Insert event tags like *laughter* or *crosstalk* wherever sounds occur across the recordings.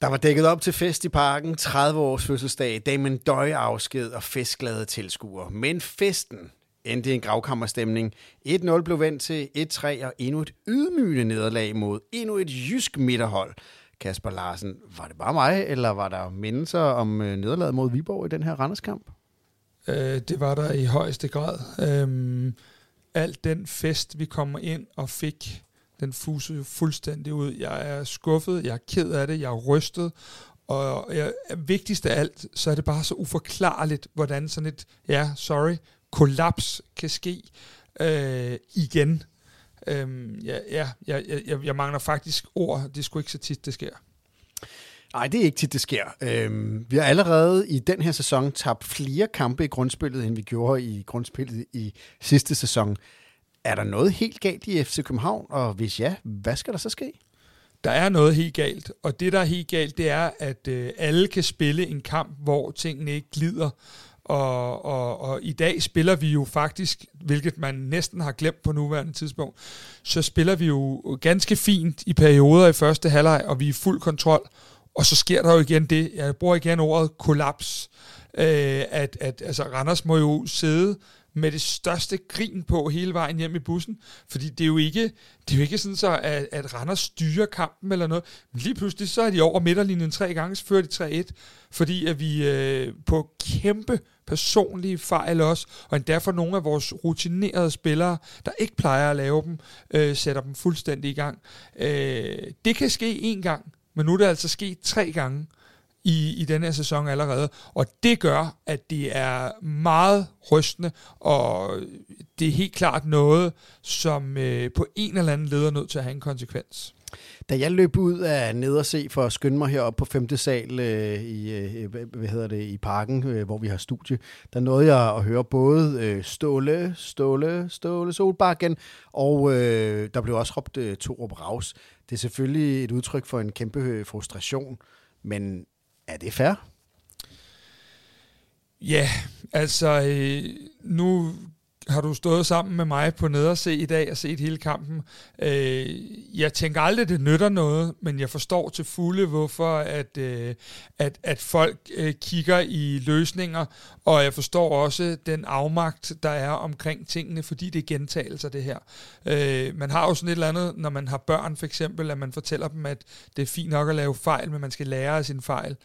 Der var dækket op til fest i parken, 30 års fødselsdag, Damon Døj afsked og festglade tilskuere. Men festen endte i en gravkammerstemning. 1-0 blev vendt til 1-3 og endnu et ydmygende nederlag mod endnu et jysk midterhold. Kasper Larsen, var det bare mig, eller var der mindelser om øh, nederlaget mod Viborg i den her Randerskamp? Øh, det var der i højeste grad. Øhm, alt den fest, vi kommer ind og fik, den fuser jo fuldstændig ud. Jeg er skuffet, jeg er ked af det, jeg er rystet, og jeg, vigtigst af alt, så er det bare så uforklarligt, hvordan sådan et, ja, sorry, kollaps kan ske øh, igen. Øhm, ja, ja, jeg, jeg, jeg mangler faktisk ord. Det er sgu ikke så tit, det sker. Nej, det er ikke tit, det sker. Øhm, vi har allerede i den her sæson tabt flere kampe i grundspillet, end vi gjorde i grundspillet i sidste sæson. Er der noget helt galt i FC København, og hvis ja, hvad skal der så ske? Der er noget helt galt, og det, der er helt galt, det er, at øh, alle kan spille en kamp, hvor tingene ikke glider. Og, og, og i dag spiller vi jo faktisk, hvilket man næsten har glemt på nuværende tidspunkt, så spiller vi jo ganske fint i perioder i første halvleg, og vi er i fuld kontrol. Og så sker der jo igen det, jeg bruger igen ordet kollaps, øh, at, at altså, Randers må jo sidde med det største grin på hele vejen hjem i bussen. Fordi det er jo ikke, det er jo ikke sådan så, at, at Randers styrer kampen eller noget. Men lige pludselig så er de over midterlinjen tre gange, så fører de 3-1. Fordi at vi øh, på kæmpe personlige fejl også, og endda for nogle af vores rutinerede spillere, der ikke plejer at lave dem, øh, sætter dem fuldstændig i gang. Øh, det kan ske én gang, men nu er det altså sket tre gange i, i den her sæson allerede. Og det gør, at det er meget rystende, og det er helt klart noget, som øh, på en eller anden leder nødt til at have en konsekvens. Da jeg løb ud af ned og se for at skynde mig herop på 5. sal øh, i, øh, hvad hedder det, i parken, øh, hvor vi har studie, der nåede jeg at høre både øh, Ståle, Ståle, Ståle Solbakken, og øh, der blev også råbt øh, Torup Raus. Det er selvfølgelig et udtryk for en kæmpe øh, frustration, men er det fair? Ja, altså øh, nu har du stået sammen med mig på nederse i dag og set hele kampen. Øh, jeg tænker aldrig, det nytter noget, men jeg forstår til fulde, hvorfor at, øh, at, at folk øh, kigger i løsninger, og jeg forstår også den afmagt, der er omkring tingene, fordi det er gentagelser, det her. Øh, man har jo sådan et eller andet, når man har børn for eksempel, at man fortæller dem, at det er fint nok at lave fejl, men man skal lære af sin fejl.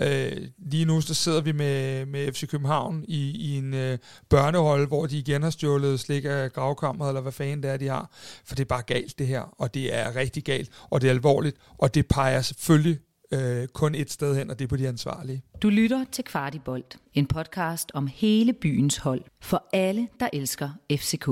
Øh, lige nu så sidder vi med, med FC København i, i en øh, børnehold, hvor de igen har stjålet slik af gravkammeret, eller hvad fanden det er, de har. For det er bare galt det her, og det er rigtig galt, og det er alvorligt, og det peger selvfølgelig øh, kun et sted hen, og det er på de ansvarlige. Du lytter til Kvartibolt, en podcast om hele byens hold, for alle, der elsker FCK.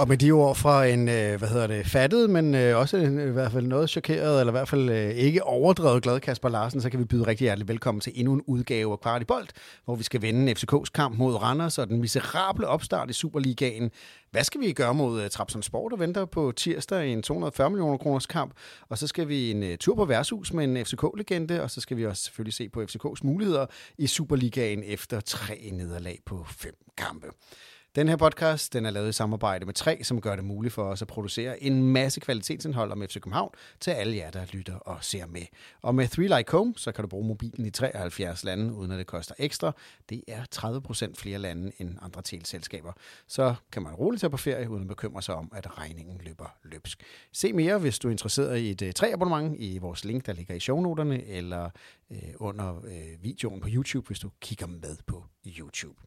Og med de ord fra en, øh, hvad hedder det, fattet, men øh, også en, i hvert fald noget chokeret, eller i hvert fald øh, ikke overdrevet glad Kasper Larsen, så kan vi byde rigtig hjertelig velkommen til endnu en udgave af Kvart i Bold, hvor vi skal vende FCK's kamp mod Randers og den miserable opstart i Superligaen. Hvad skal vi gøre mod Trabzon Sport, der venter på tirsdag i en 240 millioner kroners kamp? Og så skal vi en tur på værtshus med en FCK-legende, og så skal vi også selvfølgelig se på FCK's muligheder i Superligaen efter tre nederlag på fem kampe. Den her podcast den er lavet i samarbejde med tre, som gør det muligt for os at producere en masse kvalitetsindhold om FC København til alle jer, der lytter og ser med. Og med 3 Like Home, så kan du bruge mobilen i 73 lande, uden at det koster ekstra. Det er 30% flere lande end andre teleselskaber. Så kan man roligt tage på ferie, uden at bekymre sig om, at regningen løber løbsk. Se mere, hvis du er interesseret i et øh, 3-abonnement i vores link, der ligger i shownoterne, eller øh, under øh, videoen på YouTube, hvis du kigger med på YouTube.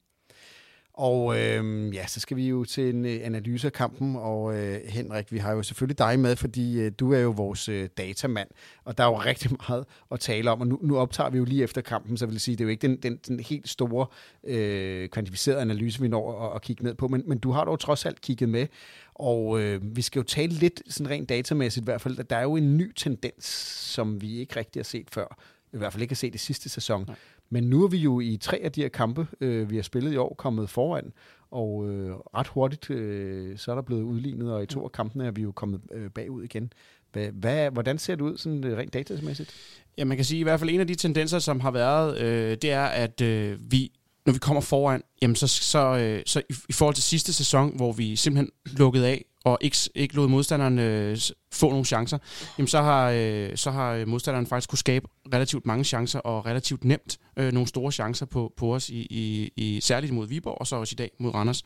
Og øh, ja, så skal vi jo til en øh, analyse af kampen, og øh, Henrik, vi har jo selvfølgelig dig med, fordi øh, du er jo vores øh, datamand, og der er jo *laughs* rigtig meget at tale om, og nu, nu optager vi jo lige efter kampen, så vil jeg sige, det er jo ikke den, den, den helt store øh, kvantificerede analyse, vi når at, at kigge ned på, men, men du har dog trods alt kigget med, og øh, vi skal jo tale lidt sådan rent datamæssigt i hvert fald, at der er jo en ny tendens, som vi ikke rigtig har set før, i hvert fald ikke har set i sidste sæson, Nej men nu er vi jo i tre af de her kampe, øh, vi har spillet i år, kommet foran, og øh, ret hurtigt øh, så er der blevet udlignet, og i to af kampene er vi jo kommet øh, bagud igen. Hvad, hvad, hvordan ser det ud sådan øh, rent datamæssigt? Ja, man kan sige, at i hvert fald en af de tendenser, som har været, øh, det er, at øh, vi, når vi kommer foran, jamen så, så, øh, så i, i forhold til sidste sæson, hvor vi simpelthen lukkede af og ikke, ikke lod modstanderen øh, få nogle chancer, jamen så har, øh, så har øh, modstanderen faktisk kunne skabe relativt mange chancer, og relativt nemt øh, nogle store chancer på, på os, i, i, i, særligt mod Viborg, og så også i dag mod Randers.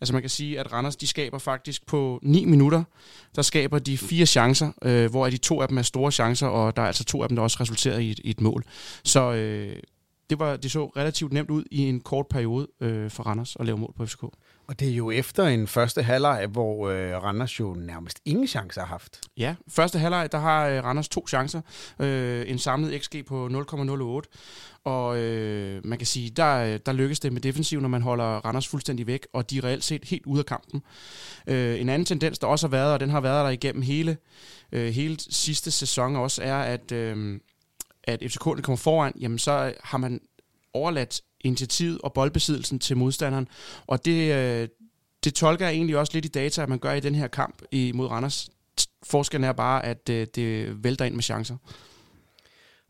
Altså man kan sige, at Randers de skaber faktisk på 9 minutter, der skaber de fire chancer, øh, hvor de to af dem er store chancer, og der er altså to af dem, der også resulterer i et, i et mål. Så øh, det, var, det så relativt nemt ud i en kort periode øh, for Randers at lave mål på FCK. Og det er jo efter en første halvleg, hvor øh, Randers jo nærmest ingen chancer har haft. Ja, første halvleg, der har øh, Randers to chancer. Øh, en samlet XG på 0,08. Og øh, man kan sige, der, øh, der lykkes det med defensiv, når man holder Randers fuldstændig væk, og de er reelt set helt ude af kampen. Øh, en anden tendens, der også har været, og den har været der igennem hele, øh, hele sidste sæson også, er, at, øh, at FCK kommer foran, jamen så har man overladt initiativet og boldbesiddelsen til modstanderen. Og det, øh, det tolker jeg egentlig også lidt i data, at man gør i den her kamp mod Randers. Forskellen er bare, at øh, det vælter ind med chancer.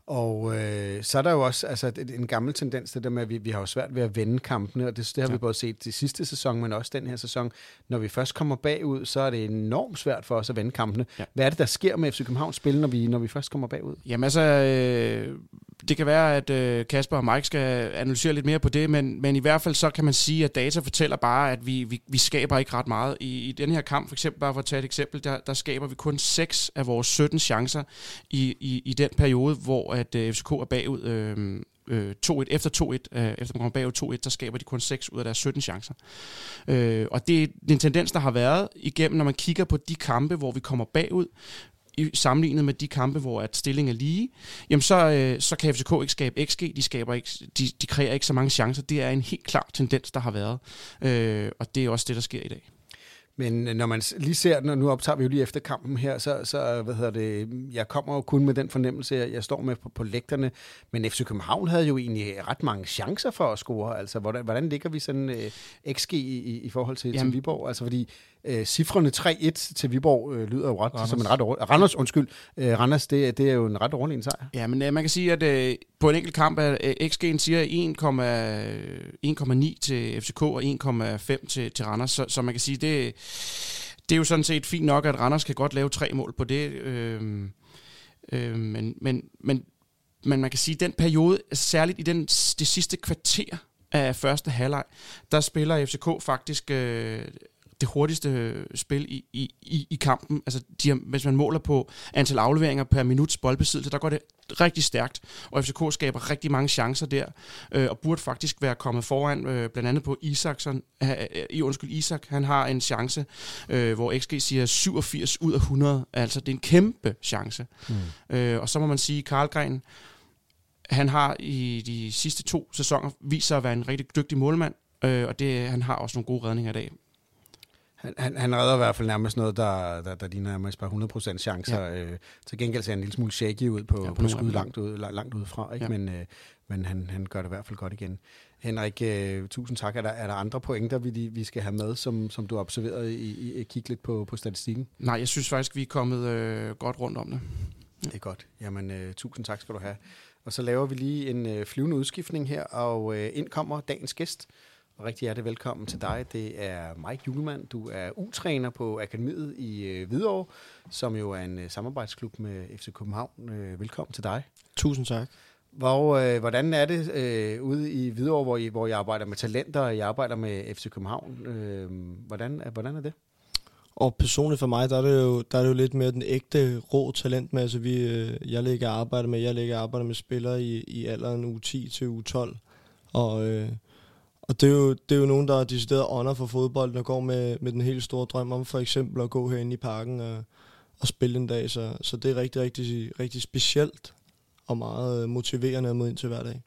Og øh, så er der jo også altså, en gammel tendens, det der med, at vi, vi har jo svært ved at vende kampene, og det, det har ja. vi både set i sidste sæson, men også den her sæson. Når vi først kommer bagud, så er det enormt svært for os at vende kampene. Ja. Hvad er det, der sker med FC Københavns spil, når vi, når vi først kommer bagud? Jamen altså, øh, det kan være, at øh, Kasper og Mike skal analysere lidt mere på det, men, men i hvert fald så kan man sige, at data fortæller bare, at vi, vi, vi skaber ikke ret meget. I, I den her kamp, for eksempel, bare for at tage et eksempel, der, der skaber vi kun 6 af vores 17 chancer i, i, i den periode, hvor at øh, FCK er bagud øhm, øh, øh, 2-1. Efter 2-1, øh, efter man kommer bagud 2-1, så skaber de kun 6 ud af deres 17 chancer. Øh, og det er en tendens, der har været igennem, når man kigger på de kampe, hvor vi kommer bagud, i, sammenlignet med de kampe, hvor at stillingen er lige, jamen så, øh, så kan FCK ikke skabe XG, de, skaber ikke, de, de kræver ikke så mange chancer. Det er en helt klar tendens, der har været, øh, og det er også det, der sker i dag. Men øh, når man lige ser den, og nu optager vi jo lige efter kampen her, så, så hvad hedder det, jeg kommer jo kun med den fornemmelse, jeg, jeg står med på, på lægterne, men FC København havde jo egentlig ret mange chancer for at score. Altså, hvordan, hvordan ligger vi sådan uh, XG i, i forhold til, til Viborg? Altså, fordi uh, cifrene 3-1 til Viborg uh, lyder jo ret Randers. som en ret over, Randers, undskyld. Uh, Randers, det, det er jo en ret overlegen sejr. Ja, men uh, man kan sige, at uh, på en enkelt kamp er uh, XG'en siger 1,9 til FCK og 1,5 til, til Randers, så, så man kan sige, det det er jo sådan set fint nok, at Randers kan godt lave tre mål på det. Øh, øh, men, men, men, men man kan sige, at den periode, særligt i den, det sidste kvarter af første halvleg, der spiller FCK faktisk øh, det hurtigste spil i, i, i, i kampen. Altså, de har, hvis man måler på antal afleveringer per minuts boldbesiddelse, der går det rigtig stærkt, og FCK skaber rigtig mange chancer der, øh, og burde faktisk være kommet foran, øh, blandt andet på Isaksen, øh, i undskyld Isak, han har en chance, øh, hvor XG siger 87 ud af 100, altså det er en kæmpe chance. Mm. Øh, og så må man sige, Karlgren, han har i de sidste to sæsoner vist sig at være en rigtig dygtig målmand, øh, og det, han har også nogle gode redninger i dag. Han, han, han redder i hvert fald nærmest noget, der, der, der ligner nærmest bare 100% chancer. Ja. Øh, til gengæld ser han en lille smule shaky ud på, ja, på, på skud langt, ud, langt ud fra, ikke? Ja. men, øh, men han, han gør det i hvert fald godt igen. Henrik, øh, tusind tak. Er der, er der andre pointer, vi, vi skal have med, som, som du har observeret i, i, i kig lidt på, på statistikken? Nej, jeg synes faktisk, vi er kommet øh, godt rundt om det. Ja. Det er godt. Jamen, øh, tusind tak skal du have. Og så laver vi lige en øh, flyvende udskiftning her, og øh, ind kommer dagens gæst. Og rigtig hjertelig velkommen til dig. Det er Mike Julemand. Du er U-træner på Akademiet i øh, Hvidovre, som jo er en øh, samarbejdsklub med FC København. Øh, velkommen til dig. Tusind tak. Hvor, øh, hvordan er det øh, ude i Hvidovre, hvor I, hvor I arbejder med talenter, og I arbejder med FC København? Øh, hvordan, hvordan er det? Og personligt for mig, der er det jo, der er det jo lidt mere den ægte rå talentmasse, vi, øh, jeg lægger arbejde med. Jeg lægger arbejde med spillere i, i alderen U10 til U12. Og øh, og det er, jo, det er jo nogen, der er decideret ånder for fodbold, der går med, med den helt store drøm om for eksempel at gå herinde i parken og, og spille en dag. Så, så det er rigtig, rigtig, rigtig specielt og meget motiverende at møde ind til hver dag.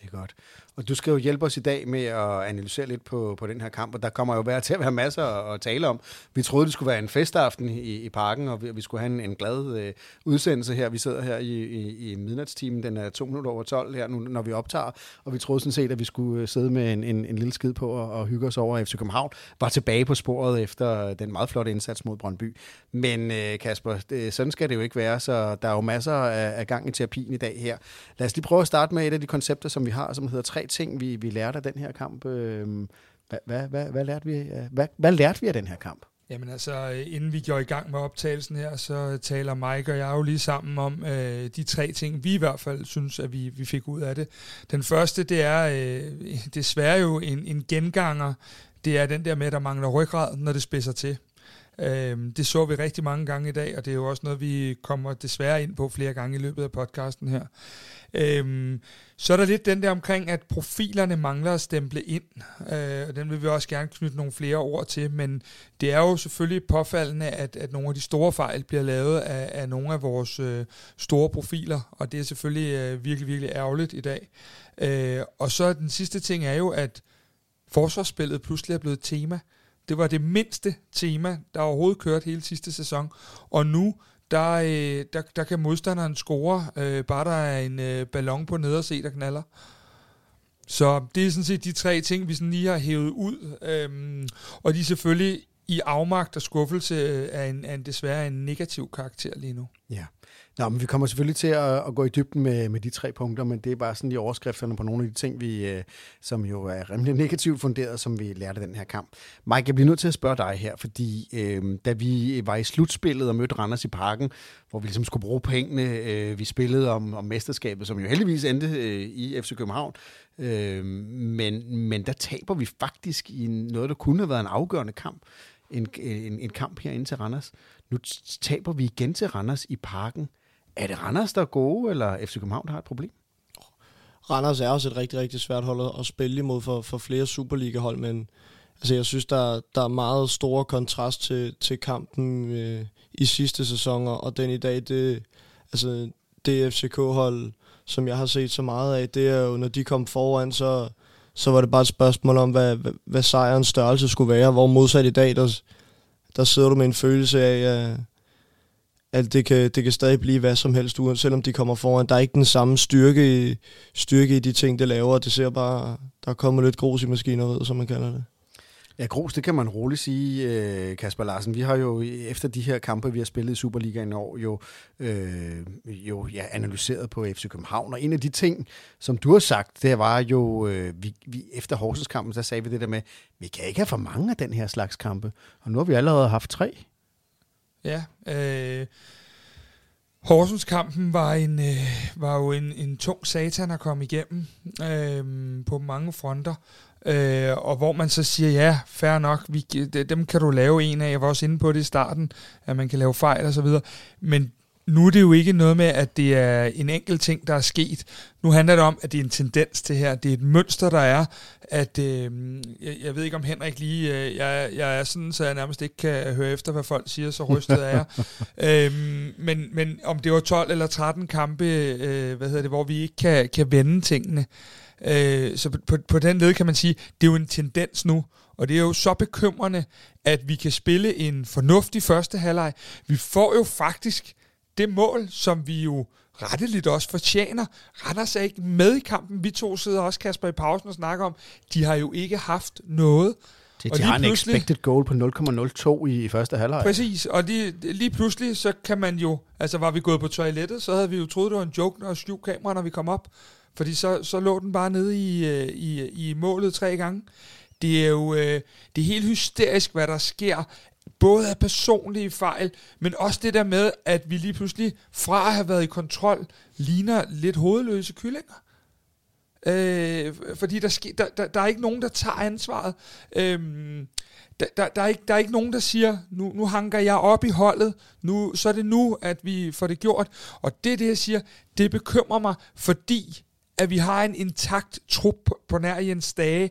Det er godt. Og du skal jo hjælpe os i dag med at analysere lidt på, på den her kamp, og der kommer jo være til at være masser at, at tale om. Vi troede, det skulle være en festaften i, i parken, og vi, vi skulle have en, en glad øh, udsendelse her. Vi sidder her i, i, i midnatstimen, den er to minutter over 12 her, nu, når vi optager, og vi troede sådan set, at vi skulle øh, sidde med en, en, en lille skid på og, og hygge os over FC København. Var tilbage på sporet efter den meget flotte indsats mod Brøndby. Men øh, Kasper, det, sådan skal det jo ikke være, så der er jo masser af, af gang i terapien i dag her. Lad os lige prøve at starte med et af de koncepter, som vi har, som hedder tre ting, vi, vi lærte af den her kamp. Øhm, hvad, hvad, hvad, hvad, lærte vi, øh, hvad, hvad lærte vi af den her kamp? Jamen altså, øh, inden vi går i gang med optagelsen her, så taler Mike og jeg jo lige sammen om øh, de tre ting, vi i hvert fald synes, at vi, vi fik ud af det. Den første, det er øh, desværre jo en, en genganger. Det er den der med, at der mangler ryggrad, når det spidser til. Øh, det så vi rigtig mange gange i dag, og det er jo også noget, vi kommer desværre ind på flere gange i løbet af podcasten her. Øhm, så er der lidt den der omkring, at profilerne mangler at stemple ind, øh, og den vil vi også gerne knytte nogle flere ord til, men det er jo selvfølgelig påfaldende, at, at nogle af de store fejl bliver lavet af, af nogle af vores øh, store profiler, og det er selvfølgelig øh, virkelig, virkelig ærgerligt i dag. Øh, og så den sidste ting er jo, at forsvarsspillet pludselig er blevet tema. Det var det mindste tema, der overhovedet kørte hele sidste sæson, og nu der, øh, der, der kan modstanderen score, øh, bare der er en øh, ballon på nederse, der knaller. Så det er sådan set de tre ting, vi sådan lige har hævet ud. Øhm, og de er selvfølgelig i afmagt og skuffelse øh, af en, af en desværre en negativ karakter lige nu. Ja. Nå, men vi kommer selvfølgelig til at, at gå i dybden med, med de tre punkter, men det er bare sådan de overskrifterne på nogle af de ting, vi, øh, som jo er rimelig negativt funderet, som vi lærte den her kamp. Mike, jeg bliver nødt til at spørge dig her, fordi øh, da vi var i slutspillet og mødte Randers i parken, hvor vi ligesom skulle bruge pengene, øh, vi spillede om, om mesterskabet, som jo heldigvis endte øh, i FC København, øh, men, men der taber vi faktisk i noget, der kunne have været en afgørende kamp en, en, en kamp herinde til Randers. Nu taber vi igen til Randers i parken. Er det Randers, der er gode, eller FC København, der har et problem? Randers er også et rigtig, rigtig svært hold at spille imod for, for flere Superliga-hold, men altså, jeg synes, der, der er meget stor kontrast til, til kampen øh, i sidste sæson, og den i dag, det, altså, det FCK-hold, som jeg har set så meget af, det er jo, når de kom foran, så, så var det bare et spørgsmål om, hvad, hvad, hvad sejrens størrelse skulle være, hvor modsat i dag, der, der sidder du med en følelse af, at, at det, kan, det kan stadig blive hvad som helst, selvom de kommer foran. Der er ikke den samme styrke i, styrke i de ting, det laver. Det ser bare, der er kommet lidt grus i maskineriet, som man kalder det. Ja, grus, det kan man roligt sige, øh, Kasper Larsen. Vi har jo efter de her kampe, vi har spillet i Superligaen i år, jo, øh, jo ja, analyseret på FC København. Og en af de ting, som du har sagt, det var jo, øh, vi, vi, efter Horsens kampen, der sagde vi det der med, vi kan ikke have for mange af den her slags kampe. Og nu har vi allerede haft tre. Ja, øh, Horsens kampen var, en, øh, var jo en, en tung satan at komme igennem øh, på mange fronter. Øh, og hvor man så siger, ja, fair nok, vi, dem kan du lave en af. Jeg var også inde på det i starten, at man kan lave fejl og så videre. Men nu er det jo ikke noget med, at det er en enkelt ting, der er sket. Nu handler det om, at det er en tendens til her. Det er et mønster, der er, at øh, jeg, jeg ved ikke om Henrik lige, øh, jeg, jeg er sådan, så jeg nærmest ikke kan høre efter, hvad folk siger, så rystet er jeg. *laughs* øh, men, men om det var 12 eller 13 kampe, øh, hvad hedder det, hvor vi ikke kan, kan vende tingene. Øh, så på, på, på den led kan man sige, det er jo en tendens nu, og det er jo så bekymrende, at vi kan spille en fornuftig første halvleg. Vi får jo faktisk det mål, som vi jo retteligt også fortjener. Randers er ikke med i kampen. Vi to sidder også, Kasper, i pausen og snakker om, de har jo ikke haft noget. Det, de har en expected goal på 0,02 i, i første halvleg. Præcis, og lige, lige pludselig, så kan man jo, altså var vi gået på toilettet, så havde vi jo troet, det var en joke, når skjul kamera, når vi kom op. Fordi så, så lå den bare nede i, øh, i, i målet tre gange. Det er jo øh, det er helt hysterisk, hvad der sker både af personlige fejl, men også det der med, at vi lige pludselig fra at have været i kontrol, ligner lidt hovedløse kyllinger. Øh, fordi der, sker, der, der, der er ikke nogen, der tager ansvaret. Øh, der, der, der, er ikke, der er ikke nogen, der siger, nu, nu hanker jeg op i holdet, nu, så er det nu, at vi får det gjort. Og det, det jeg siger, det bekymrer mig, fordi at vi har en intakt trup på, på nær Jens Dage.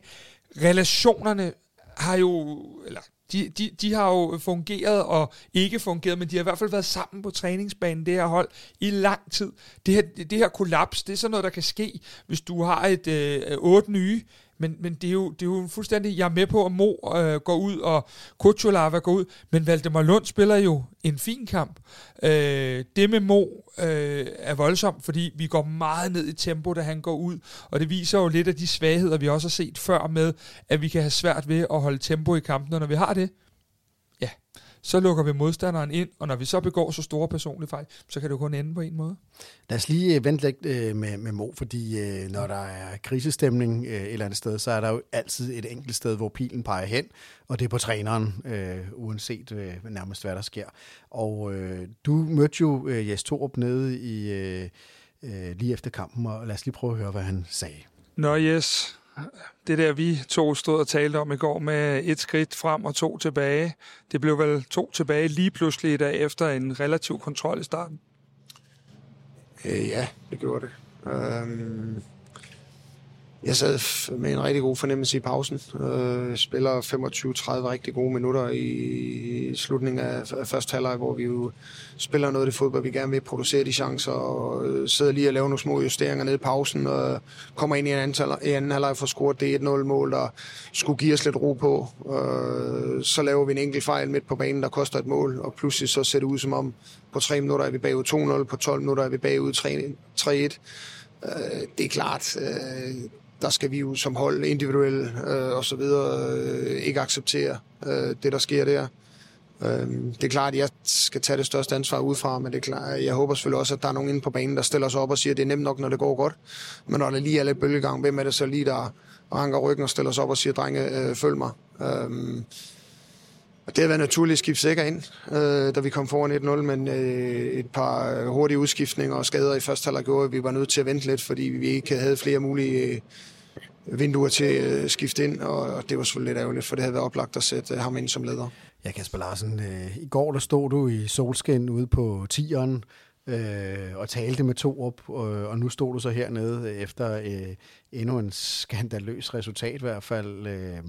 Relationerne har jo, eller de, de, de har jo fungeret og ikke fungeret, men de har i hvert fald været sammen på træningsbanen, det her hold, i lang tid. Det her, det her kollaps, det er sådan noget, der kan ske, hvis du har et øh, otte nye men, men det, er jo, det er jo fuldstændig, jeg er med på, at Mo øh, går ud, og Kutsulava går ud, men Valdemar Lund spiller jo en fin kamp. Øh, det med Mo øh, er voldsomt, fordi vi går meget ned i tempo, da han går ud, og det viser jo lidt af de svagheder, vi også har set før med, at vi kan have svært ved at holde tempo i kampen, og når vi har det, så lukker vi modstanderen ind, og når vi så begår så store personlige fejl, så kan det jo kun ende på en måde. Lad os lige øh, vente lidt øh, med, med Mo, fordi øh, når der er krisestemning øh, et eller andet sted, så er der jo altid et enkelt sted, hvor pilen peger hen, og det er på træneren, øh, uanset øh, nærmest hvad der sker. Og øh, du mødte jo øh, Jes Torup nede i, øh, øh, lige efter kampen, og lad os lige prøve at høre, hvad han sagde. Nå yes, det der vi to stod og talte om i går med et skridt frem og to tilbage, det blev vel to tilbage lige pludselig i dag efter en relativ kontrol i starten? Øh, ja, det gjorde det. Øhm, jeg sad med en rigtig god fornemmelse i pausen. Øh, spiller 25-30 rigtig gode minutter i slutningen af, af første halvleg, hvor vi jo spiller noget af det fodbold, vi gerne vil producere de chancer, og øh, sidder lige og laver nogle små justeringer ned i pausen, og kommer ind i en anden, i anden halvleg for at score det 1-0-mål, der skulle give os lidt ro på. Øh, så laver vi en enkelt fejl midt på banen, der koster et mål, og pludselig så ser det ud som om, på 3 minutter er vi bagud 2-0, på 12 minutter er vi bagud 3-1. Øh, det er klart, øh, der skal vi jo som hold individuelt øh, og så videre øh, ikke acceptere øh, det, der sker der. Øh, det er klart, at jeg skal tage det største ansvar udefra, men det er klart, jeg håber selvfølgelig også, at der er nogen inde på banen, der stiller sig op og siger, at det er nemt nok, når det går godt. Men når det lige er lidt bølgegang, hvem er det så lige, der ranker ryggen og stiller sig op og siger, drenge, øh, følg mig. Øh, det har været naturligt at skifte sikker ind, øh, da vi kom foran 1-0, men øh, et par øh, hurtige udskiftninger og skader i første halvleg gjorde, at vi var nødt til at vente lidt, fordi vi ikke havde flere mulige vinduer til at skifte ind, og det var selvfølgelig lidt ærgerligt, for det havde været oplagt at sætte ham ind som leder. Ja, Kasper Larsen, øh, i går der stod du i solskin ude på tieren øh, og talte med to op, og, og nu stod du så hernede efter øh, endnu en skandaløs resultat i hvert fald. Øh,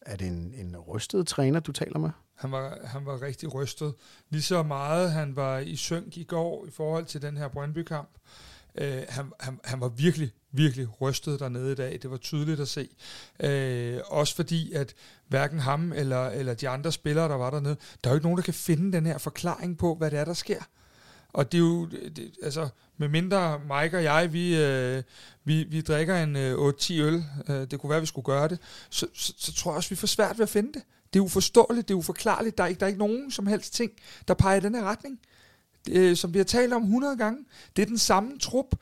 er det en, en rystet træner, du taler med? Han var, han var rigtig rystet. Lige så meget han var i synk i går i forhold til den her Brøndby-kamp. Øh, han, han, han var virkelig, virkelig rystet dernede i dag. Det var tydeligt at se. Øh, også fordi, at hverken ham eller, eller de andre spillere, der var dernede, der er jo ikke nogen, der kan finde den her forklaring på, hvad det er, der sker. Og det er jo, det, altså, med mindre Mike og jeg, vi, øh, vi, vi drikker en øh, 8-10 øl, øh, det kunne være, vi skulle gøre det, så, så, så tror jeg også, vi får svært ved at finde det. Det er uforståeligt, det er uforklarligt, der er, ikke, der er ikke nogen som helst ting, der peger i den her retning. Øh, som vi har talt om 100 gange, det er den samme trup,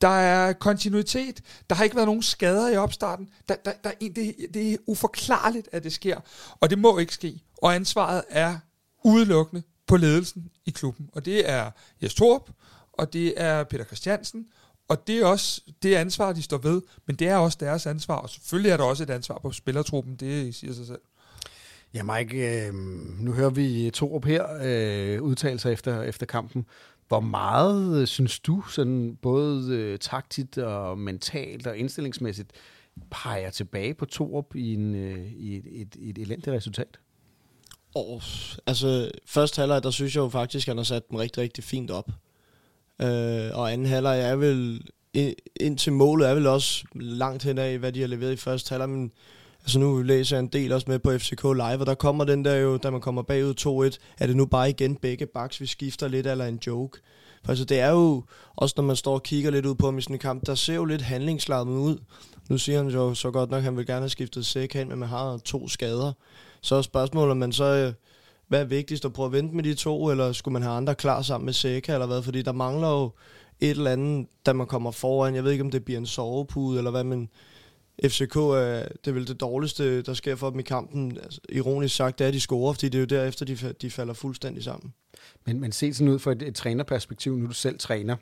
der er kontinuitet. Der har ikke været nogen skader i opstarten. Der, der, der, det, det er uforklarligt, at det sker. Og det må ikke ske. Og ansvaret er udelukkende på ledelsen i klubben. Og det er Jes Torp, og det er Peter Christiansen, og det er også det ansvar, de står ved, men det er også deres ansvar, og selvfølgelig er der også et ansvar på spillertruppen, det siger sig selv. Ja, Mike, øh, nu hører vi Torup her øh, udtale sig efter, efter kampen. Hvor meget øh, synes du, sådan både øh, taktigt og mentalt og indstillingsmæssigt, peger tilbage på Torup i, en, øh, i et, et, et elendigt resultat? Oh, altså, første halvleg, der synes jeg jo faktisk, at han har sat den rigtig, rigtig fint op. Øh, og anden halvleg er vel, ind, til målet er vel også langt hen af, hvad de har leveret i første halvleg, men altså nu læser jeg en del også med på FCK Live, og der kommer den der jo, da man kommer bagud 2-1, er det nu bare igen begge baks, vi skifter lidt, eller en joke. For altså det er jo, også når man står og kigger lidt ud på ham i sådan en kamp, der ser jo lidt handlingslammet ud. Nu siger han jo så godt nok, at han vil gerne have skiftet sæk hen, men man har to skader. Så er spørgsmålet, om man så, øh, hvad er vigtigst at prøve at vente med de to, eller skulle man have andre klar sammen med Seca eller hvad? Fordi der mangler jo et eller andet, da man kommer foran. Jeg ved ikke, om det bliver en sovepude, eller hvad, men FCK er, det er vel det dårligste, der sker for dem i kampen. Altså, ironisk sagt, det er, at de scorer, fordi det er jo derefter, de, de falder fuldstændig sammen. Men, men ser sådan ud fra et, et trænerperspektiv, nu du selv træner.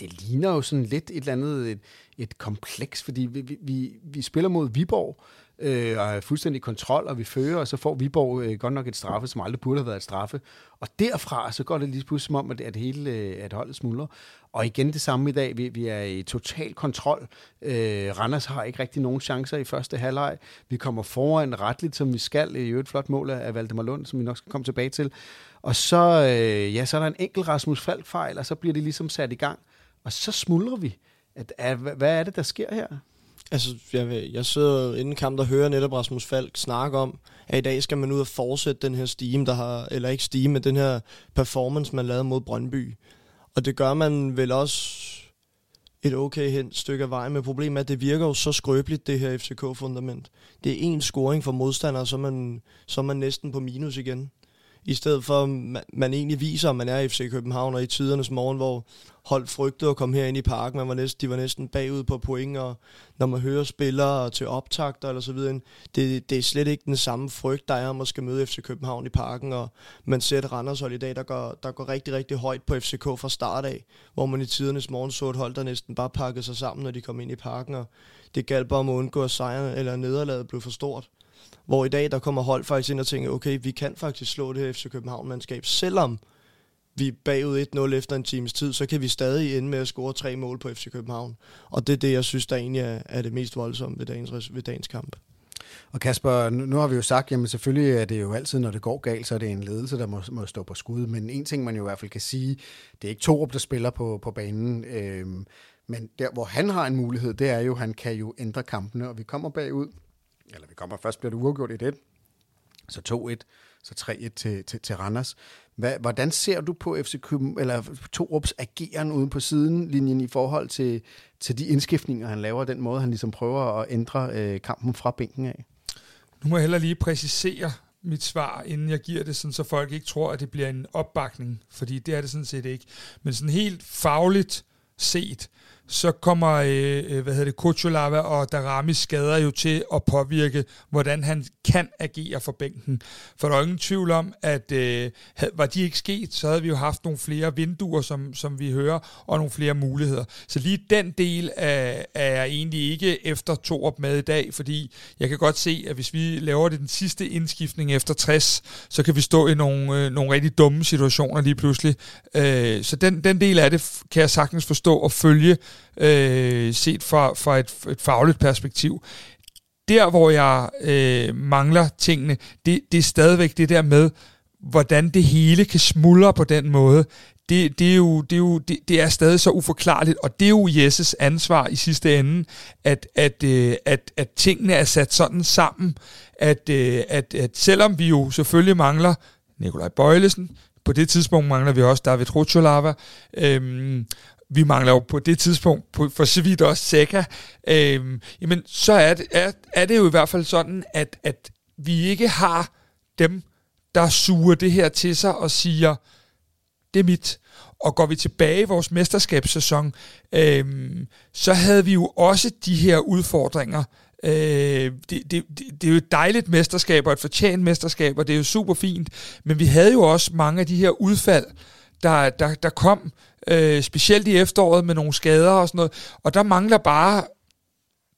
Det ligner jo sådan lidt et eller andet, et, et kompleks, fordi vi, vi, vi spiller mod Viborg, øh, og er fuldstændig kontrol, og vi fører, og så får Viborg øh, godt nok et straffe, som aldrig burde have været et straffe. Og derfra, så går det lige pludselig som om, at, at hele øh, at holdet smuldrer. Og igen det samme i dag. Vi, vi er i total kontrol. Øh, Randers har ikke rigtig nogen chancer i første halvleg. Vi kommer foran retligt, som vi skal. I et flot mål af Valdemar Lund, som vi nok skal komme tilbage til. Og så, øh, ja, så er der en enkelt Rasmus Falk-fejl, og så bliver det ligesom sat i gang. Og så smuldrer vi. At, at, hvad er det, der sker her? Altså, jeg, jeg sidder inden kamp og hører netop Rasmus Falk snakke om, at i dag skal man ud og fortsætte den her steam, der har, eller ikke steam, men den her performance, man lavede mod Brøndby. Og det gør man vel også et okay hen stykke af vejen, men problemet er, at det virker jo så skrøbeligt, det her FCK-fundament. Det er en scoring for modstandere, så er man, så er man næsten på minus igen i stedet for, at man egentlig viser, at man er i FC København, og i tidernes morgen, hvor hold frygtede at komme herind i parken, man var næsten, de var næsten bagud på point, og når man hører spillere til optagter eller så videre, det, det er slet ikke den samme frygt, der er om at skal møde FC København i parken, og man ser et Randershold i dag, der går, der går rigtig, rigtig højt på FCK fra start af, hvor man i tidernes morgen så et hold, der næsten bare pakkede sig sammen, når de kom ind i parken, og det galt bare om at undgå, at sejren eller nederlaget blev for stort. Hvor i dag, der kommer hold faktisk ind og tænker, okay, vi kan faktisk slå det her FC København-mandskab, selvom vi er bagud 1-0 efter en times tid, så kan vi stadig ende med at score tre mål på FC København. Og det er det, jeg synes, der egentlig er, er det mest voldsomme ved dagens, ved dagens kamp. Og Kasper, nu har vi jo sagt, jamen selvfølgelig er det jo altid, når det går galt, så er det en ledelse, der må, må stå på skud. Men en ting, man jo i hvert fald kan sige, det er ikke Torup, der spiller på, på banen. Øhm, men der, hvor han har en mulighed, det er jo, at han kan jo ændre kampene, og vi kommer bagud eller vi kommer først, bliver det uafgjort 1-1, så 2-1, så 3-1 til, til, til Randers. Hvad, hvordan ser du på FC Køben, eller Torups ageren ude på sidelinjen i forhold til, til de indskiftninger, han laver, den måde, han ligesom prøver at ændre øh, kampen fra bænken af? Nu må jeg heller lige præcisere mit svar, inden jeg giver det, sådan, så folk ikke tror, at det bliver en opbakning, fordi det er det sådan set ikke. Men sådan helt fagligt set, så kommer øh, øh, hvad hedder det, Kuchulava og Darami skader jo til at påvirke, hvordan han kan agere for bænken. For der er ingen tvivl om, at øh, var de ikke sket, så havde vi jo haft nogle flere vinduer, som, som vi hører, og nogle flere muligheder. Så lige den del er, er jeg egentlig ikke efter to op med i dag, fordi jeg kan godt se, at hvis vi laver det den sidste indskiftning efter 60, så kan vi stå i nogle, øh, nogle rigtig dumme situationer lige pludselig. Øh, så den, den del af det kan jeg sagtens forstå og følge, øh, set fra, fra et, et fagligt perspektiv. Der, hvor jeg øh, mangler tingene, det, det er stadigvæk det der med, hvordan det hele kan smuldre på den måde. Det, det, er jo, det, er jo, det, det er stadig så uforklarligt, og det er jo Jesses ansvar i sidste ende, at, at, øh, at, at tingene er sat sådan sammen, at, øh, at, at selvom vi jo selvfølgelig mangler Nikolaj Bøjlesen, på det tidspunkt mangler vi også David Rucholava, øhm, vi mangler jo på det tidspunkt på, for så vidt også Seca, øh, jamen så er det, er, er det jo i hvert fald sådan, at, at vi ikke har dem, der suger det her til sig og siger, det er mit. Og går vi tilbage i vores mesterskabssæson, øh, så havde vi jo også de her udfordringer. Øh, det, det, det, det er jo et dejligt mesterskab og et fortjent mesterskab, og det er jo super fint, men vi havde jo også mange af de her udfald, der, der, der kom øh, specielt i efteråret med nogle skader og sådan noget. Og der mangler bare,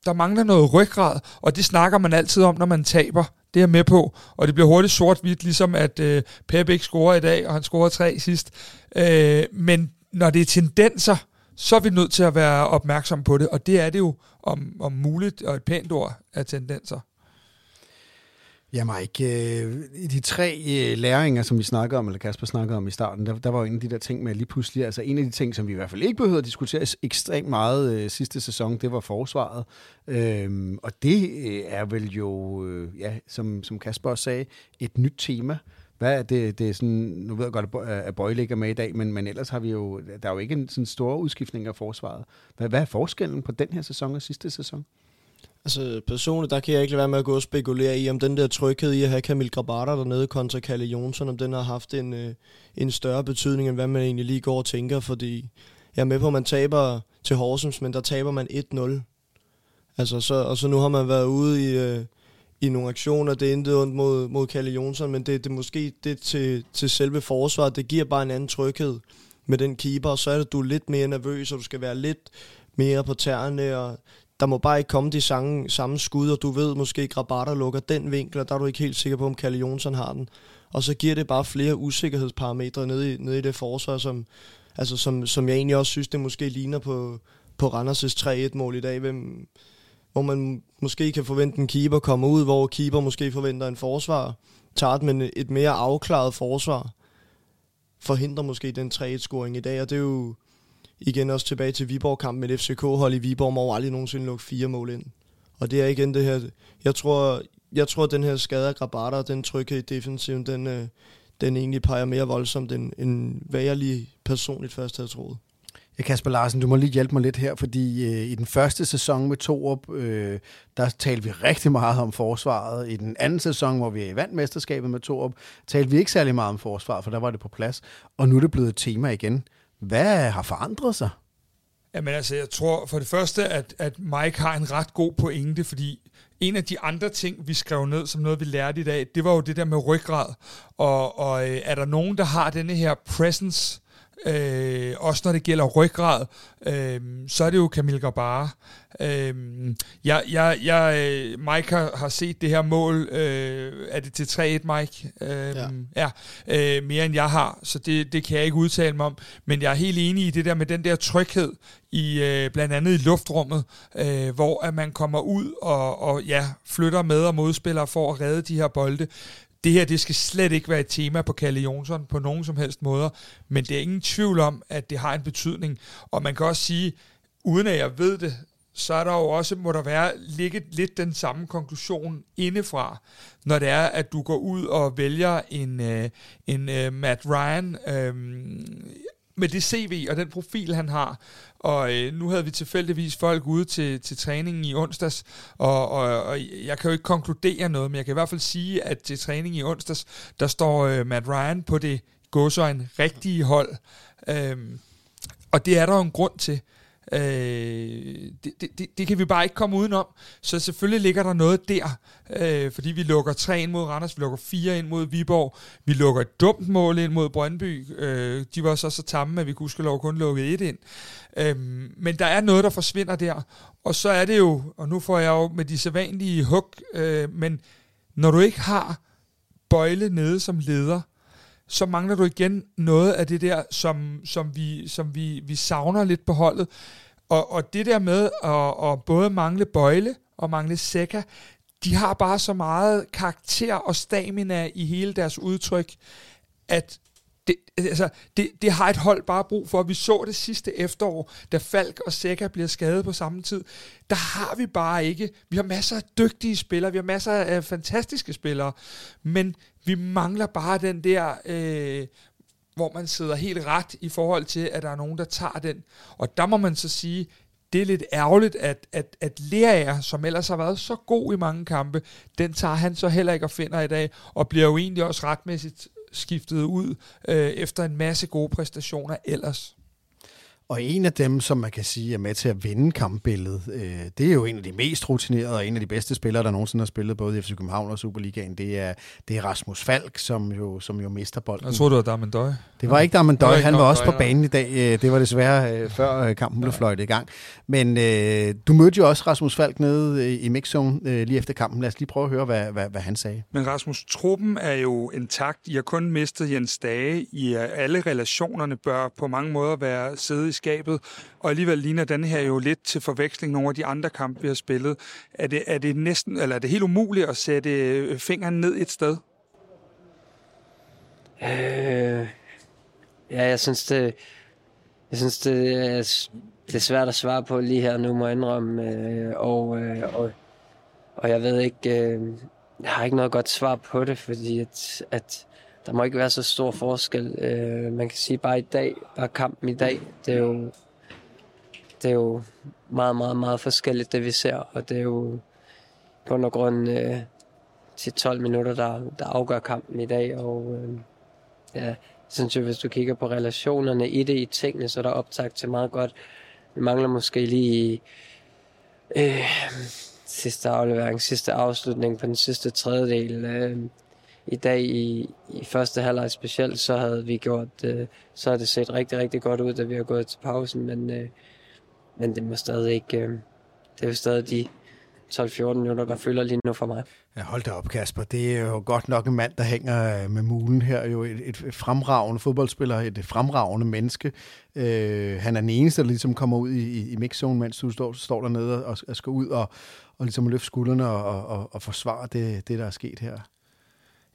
der mangler noget ryggrad, og det snakker man altid om, når man taber. Det er jeg med på, og det bliver hurtigt sort-hvidt, ligesom at øh, Pep ikke scorer i dag, og han scorer tre sidst. Øh, men når det er tendenser, så er vi nødt til at være opmærksom på det, og det er det jo om, om muligt, og et pænt ord af tendenser. Ja, Mike, øh, de tre øh, læringer, som vi snakker om, eller Kasper snakkede om i starten, der, der var jo en af de der ting med lige pludselig, altså en af de ting, som vi i hvert fald ikke behøvede at diskutere ekstremt meget øh, sidste sæson, det var forsvaret. Øhm, og det øh, er vel jo, øh, ja, som, som Kasper også sagde, et nyt tema. Hvad er det, det er sådan, nu ved jeg godt, at Bøje ligger med i dag, men, men ellers har vi jo, der er jo ikke en sådan stor udskiftning af forsvaret. Hvad, hvad er forskellen på den her sæson og sidste sæson? Altså personligt, der kan jeg ikke lade være med at gå og spekulere i, om den der tryghed i at have Kamil Grabata dernede kontra Kalle Jonsson, om den har haft en, øh, en større betydning, end hvad man egentlig lige går og tænker, fordi jeg er med på, at man taber til Horsens, men der taber man 1-0. Altså, så, og så nu har man været ude i, øh, i nogle aktioner, det er intet ondt mod, mod Kalle Jonsson, men det, det er måske det til, til selve forsvaret, det giver bare en anden tryghed med den keeper, og så er det, du er lidt mere nervøs, og du skal være lidt mere på tæerne, og der må bare ikke komme de samme, samme skud, og du ved måske, Grabata lukker den vinkel, og der er du ikke helt sikker på, om Kalle Jonsson har den. Og så giver det bare flere usikkerhedsparametre nede i, nede i det forsvar, som, altså som, som jeg egentlig også synes, det måske ligner på, på Randers' 3-1-mål i dag, hvem, hvor man måske kan forvente en keeper kommer ud, hvor keeper måske forventer en forsvar, tager men et mere afklaret forsvar, forhindrer måske den 3-1-scoring i dag, og det er jo igen også tilbage til Viborg-kampen med FCK-hold i Viborg, må aldrig nogensinde lukke fire mål ind. Og det er igen det her, jeg tror, jeg tror at den her skade af Grabata den tryghed i defensiven, den, øh, den egentlig peger mere voldsomt, end, end hvad jeg lige personligt først havde troet. Ja, Kasper Larsen, du må lige hjælpe mig lidt her, fordi øh, i den første sæson med Torup, øh, der talte vi rigtig meget om forsvaret. I den anden sæson, hvor vi vandt mesterskabet med Torup, talte vi ikke særlig meget om forsvaret, for der var det på plads. Og nu er det blevet et tema igen. Hvad har forandret sig? Jamen altså, jeg tror for det første, at, at Mike har en ret god pointe, fordi en af de andre ting, vi skrev ned som noget, vi lærte i dag, det var jo det der med ryggrad. Og, og øh, er der nogen, der har denne her presence, øh, også når det gælder ryggrad, øh, så er det jo Camille Gabara. Øh, jeg, jeg, jeg, Mike har, har set det her mål, øh, er det til 3-1, Mike? Øh, ja. ja øh, mere end jeg har, så det, det kan jeg ikke udtale mig om. Men jeg er helt enig i det der med den der tryghed, i øh, blandt andet i luftrummet, øh, hvor at man kommer ud og, og ja, flytter med og modspiller for at redde de her bolde det her, det skal slet ikke være et tema på Kalle Jonsson på nogen som helst måder, men det er ingen tvivl om, at det har en betydning. Og man kan også sige, uden at jeg ved det, så er der jo også, må der være ligge lidt den samme konklusion indefra, når det er, at du går ud og vælger en, øh, en øh, Matt Ryan uh, med det CV og den profil, han har. Og øh, nu havde vi tilfældigvis folk ude til, til træningen i onsdags, og, og, og jeg kan jo ikke konkludere noget, men jeg kan i hvert fald sige, at til træningen i onsdags, der står øh, Matt Ryan på det godsøjne rigtige hold. Øh, og det er der jo en grund til. Øh, det, det, det kan vi bare ikke komme udenom. Så selvfølgelig ligger der noget der, øh, fordi vi lukker tre ind mod Randers, vi lukker fire ind mod Viborg, vi lukker et dumt mål ind mod Brøndby. Øh, de var så så tamme, at vi kunne lov kun lukke et ind. Øh, men der er noget, der forsvinder der. Og så er det jo, og nu får jeg jo med de sædvanlige hug, øh, men når du ikke har Bøjle nede som leder, så mangler du igen noget af det der, som, som, vi, som vi, vi savner lidt på holdet. Og, og det der med at, at både mangle Bøjle og mangle Sækker, de har bare så meget karakter og stamina i hele deres udtryk, at det, altså, det, det har et hold bare brug for. Vi så det sidste efterår, da Falk og Sækker bliver skadet på samme tid. Der har vi bare ikke. Vi har masser af dygtige spillere, vi har masser af fantastiske spillere, men vi mangler bare den der, øh, hvor man sidder helt ret i forhold til, at der er nogen, der tager den. Og der må man så sige, det er lidt ærgerligt, at, at, at Lerager, som ellers har været så god i mange kampe, den tager han så heller ikke og finder i dag, og bliver jo egentlig også retmæssigt skiftet ud øh, efter en masse gode præstationer ellers. Og en af dem, som man kan sige er med til at vinde kampbilledet, øh, det er jo en af de mest rutinerede og en af de bedste spillere, der nogensinde har spillet både i FC København og Superligaen. Det er, det er Rasmus Falk, som jo, som jo mister bolden. Jeg tror du var Darmen Døj. Det var ikke Darmen Døj, han var også på banen i dag. Øh, det var desværre øh, før øh, kampen blev fløjtet i gang. Men øh, du mødte jo også Rasmus Falk nede i mixzone øh, lige efter kampen. Lad os lige prøve at høre, hvad, hvad, hvad han sagde. Men Rasmus, truppen er jo intakt. I har kun mistet Jens Dage. I alle relationerne bør på mange måder være siddet i skabet. Og alligevel ligner den her jo lidt til forveksling nogle af de andre kampe, vi har spillet. Er det, er det næsten, eller er det helt umuligt at sætte øh, fingeren ned et sted? Øh, Ja, jeg synes, det, jeg synes, det er, det er svært at svare på lige her nu, må jeg indrømme. Øh, og, øh, og, og jeg ved ikke, øh, jeg har ikke noget godt svar på det, fordi at, at der må ikke være så stor forskel. Øh, man kan sige bare i dag, bare kampen i dag, det er jo, det er jo meget, meget, meget forskelligt, det vi ser. Og det er jo på grund af grund øh, til 12 minutter, der, der afgør kampen i dag. Og øh, ja, synes jeg, hvis du kigger på relationerne i det, i tingene, så er der optaget til meget godt. Vi mangler måske lige øh, sidste aflevering, sidste afslutning på den sidste tredjedel. Øh, i dag i, i første halvleg specielt, så havde vi gjort, øh, så har det set rigtig, rigtig godt ud, da vi har gået til pausen, men, øh, men det må stadig ikke, øh, det er jo stadig de 12-14 minutter, der følger lige nu for mig. Ja, hold da op, Kasper. Det er jo godt nok en mand, der hænger øh, med mulen her. Jo et, et fremragende fodboldspiller, et fremragende menneske. Øh, han er den eneste, der ligesom kommer ud i, i mixzone, mens du står, står dernede og, og skal ud og, og ligesom løfte skuldrene og, og, og forsvare det, det, der er sket her.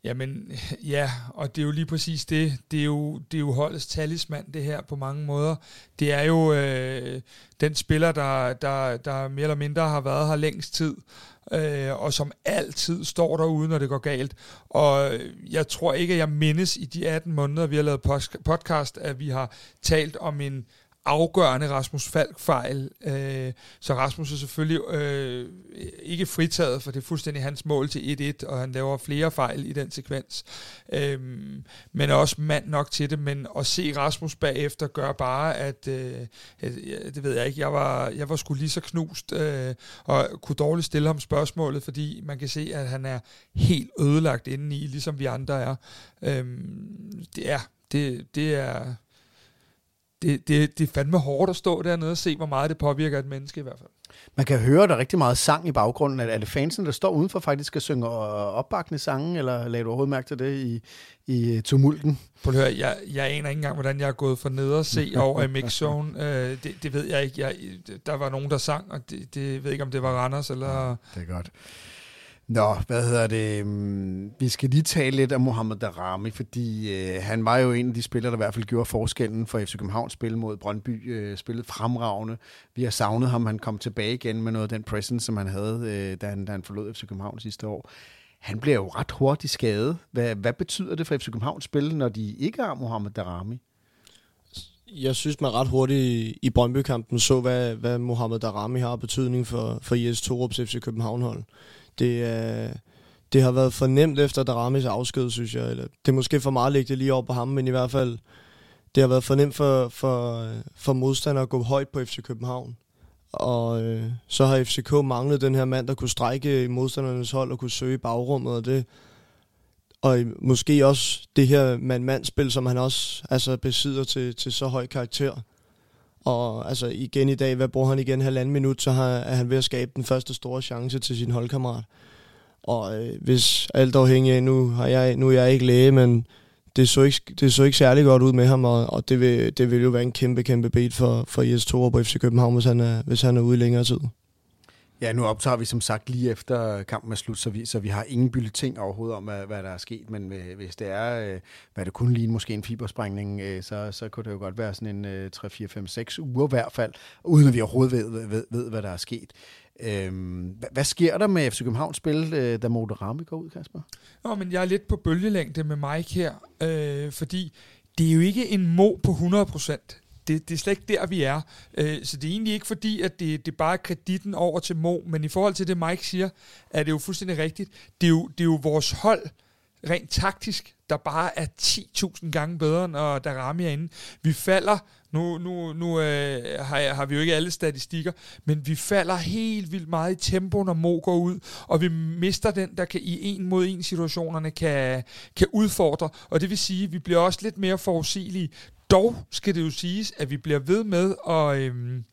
Jamen, *laughs* ja, og det er jo lige præcis det. Det er jo, det er jo holdets talisman, det her, på mange måder. Det er jo øh, den spiller, der, der, der mere eller mindre har været her længst tid, øh, og som altid står derude, når det går galt. Og jeg tror ikke, at jeg mindes i de 18 måneder, vi har lavet podcast, at vi har talt om en afgørende Rasmus Falk-fejl. Øh, så Rasmus er selvfølgelig øh, ikke fritaget, for det er fuldstændig hans mål til 1-1, og han laver flere fejl i den sekvens. Øh, men er også mand nok til det, men at se Rasmus bagefter gør bare, at, øh, det ved jeg ikke, jeg var, jeg var sgu lige så knust, øh, og kunne dårligt stille ham spørgsmålet, fordi man kan se, at han er helt ødelagt indeni, ligesom vi andre er. Øh, det er, det, det er det, det, det er fandme hårdt at stå dernede og se, hvor meget det påvirker et menneske i hvert fald. Man kan høre, der er rigtig meget sang i baggrunden. Er det fansen, der står udenfor faktisk skal synge opbakkende sange, eller lagde du overhovedet mærke til det i, i tumulten? Prøv at høre, jeg, jeg aner ikke engang, hvordan jeg er gået for ned og se *laughs* over i mixzone. Uh, det, det ved jeg ikke. Jeg, der var nogen, der sang, og det, det ved ikke, om det var Randers eller... Ja, det er godt. Nå, hvad hedder det? Mm, vi skal lige tale lidt om Mohamed Darami, fordi øh, han var jo en af de spillere, der i hvert fald gjorde forskellen for FC Københavns spil mod Brøndby. Øh, spillet fremragende. Vi har savnet ham. Han kom tilbage igen med noget af den presence, som han havde, øh, da, han, da han forlod FC København sidste år. Han bliver jo ret hurtigt skadet. Hvad, hvad betyder det for FC Københavns spil, når de ikke har Mohamed Darami? Jeg synes, man ret hurtigt i, i Brøndby-kampen så, hvad, hvad Mohamed Darami har betydning for, for IS Torups FC København-hold. Det, øh, det har været for nemt efter Daramis afsked, synes jeg. Eller, det er måske for meget at lægge det lige over på ham, men i hvert fald, det har været for nemt for, for, for modstandere at gå højt på FC København. Og øh, så har FCK manglet den her mand, der kunne strække modstandernes hold og kunne søge bagrummet, og det og måske også det her mand-mand-spil, som han også altså, besidder til, til så høj karakter. Og altså igen i dag, hvad bruger han igen? Halvanden minut, så har, er han ved at skabe den første store chance til sin holdkammerat. Og øh, hvis alt afhængig af, nu, har jeg, nu er jeg ikke læge, men det så ikke, det så ikke særlig godt ud med ham, og, og det, vil, det vil jo være en kæmpe, kæmpe beat for, for Jes Thor på FC København, hvis han er, hvis han er ude i længere tid. Ja, nu optager vi som sagt lige efter kampen er slut, så vi, så vi har ingen bulletin overhovedet om, hvad, hvad der er sket, men øh, hvis det er, øh, hvad det kunne ligne måske en fibersprængning, øh, så, så kunne det jo godt være sådan en 3, 4, 5, 6 uger i hvert fald, uden at vi overhovedet ved, ved, ved, ved hvad der er sket. Øhm, hvad, hvad sker der med FC Københavns spil, øh, da Moderami går ud, Kasper? Nå, men jeg er lidt på bølgelængde med Mike her, øh, fordi det er jo ikke en mo på 100% det, det er slet ikke der, vi er. Øh, så det er egentlig ikke fordi, at det, det bare er kreditten over til Mo, men i forhold til det, Mike siger, er det jo fuldstændig rigtigt. Det er jo, det er jo vores hold, rent taktisk, der bare er 10.000 gange bedre, når øh, der rammer inde. Vi falder, nu, nu, nu øh, har, har vi jo ikke alle statistikker, men vi falder helt vildt meget i tempo, når Mo går ud, og vi mister den, der kan i en mod en situationerne kan, kan udfordre, og det vil sige, at vi bliver også lidt mere forudsigelige. Dog skal det jo siges, at vi bliver ved med at... Øhm,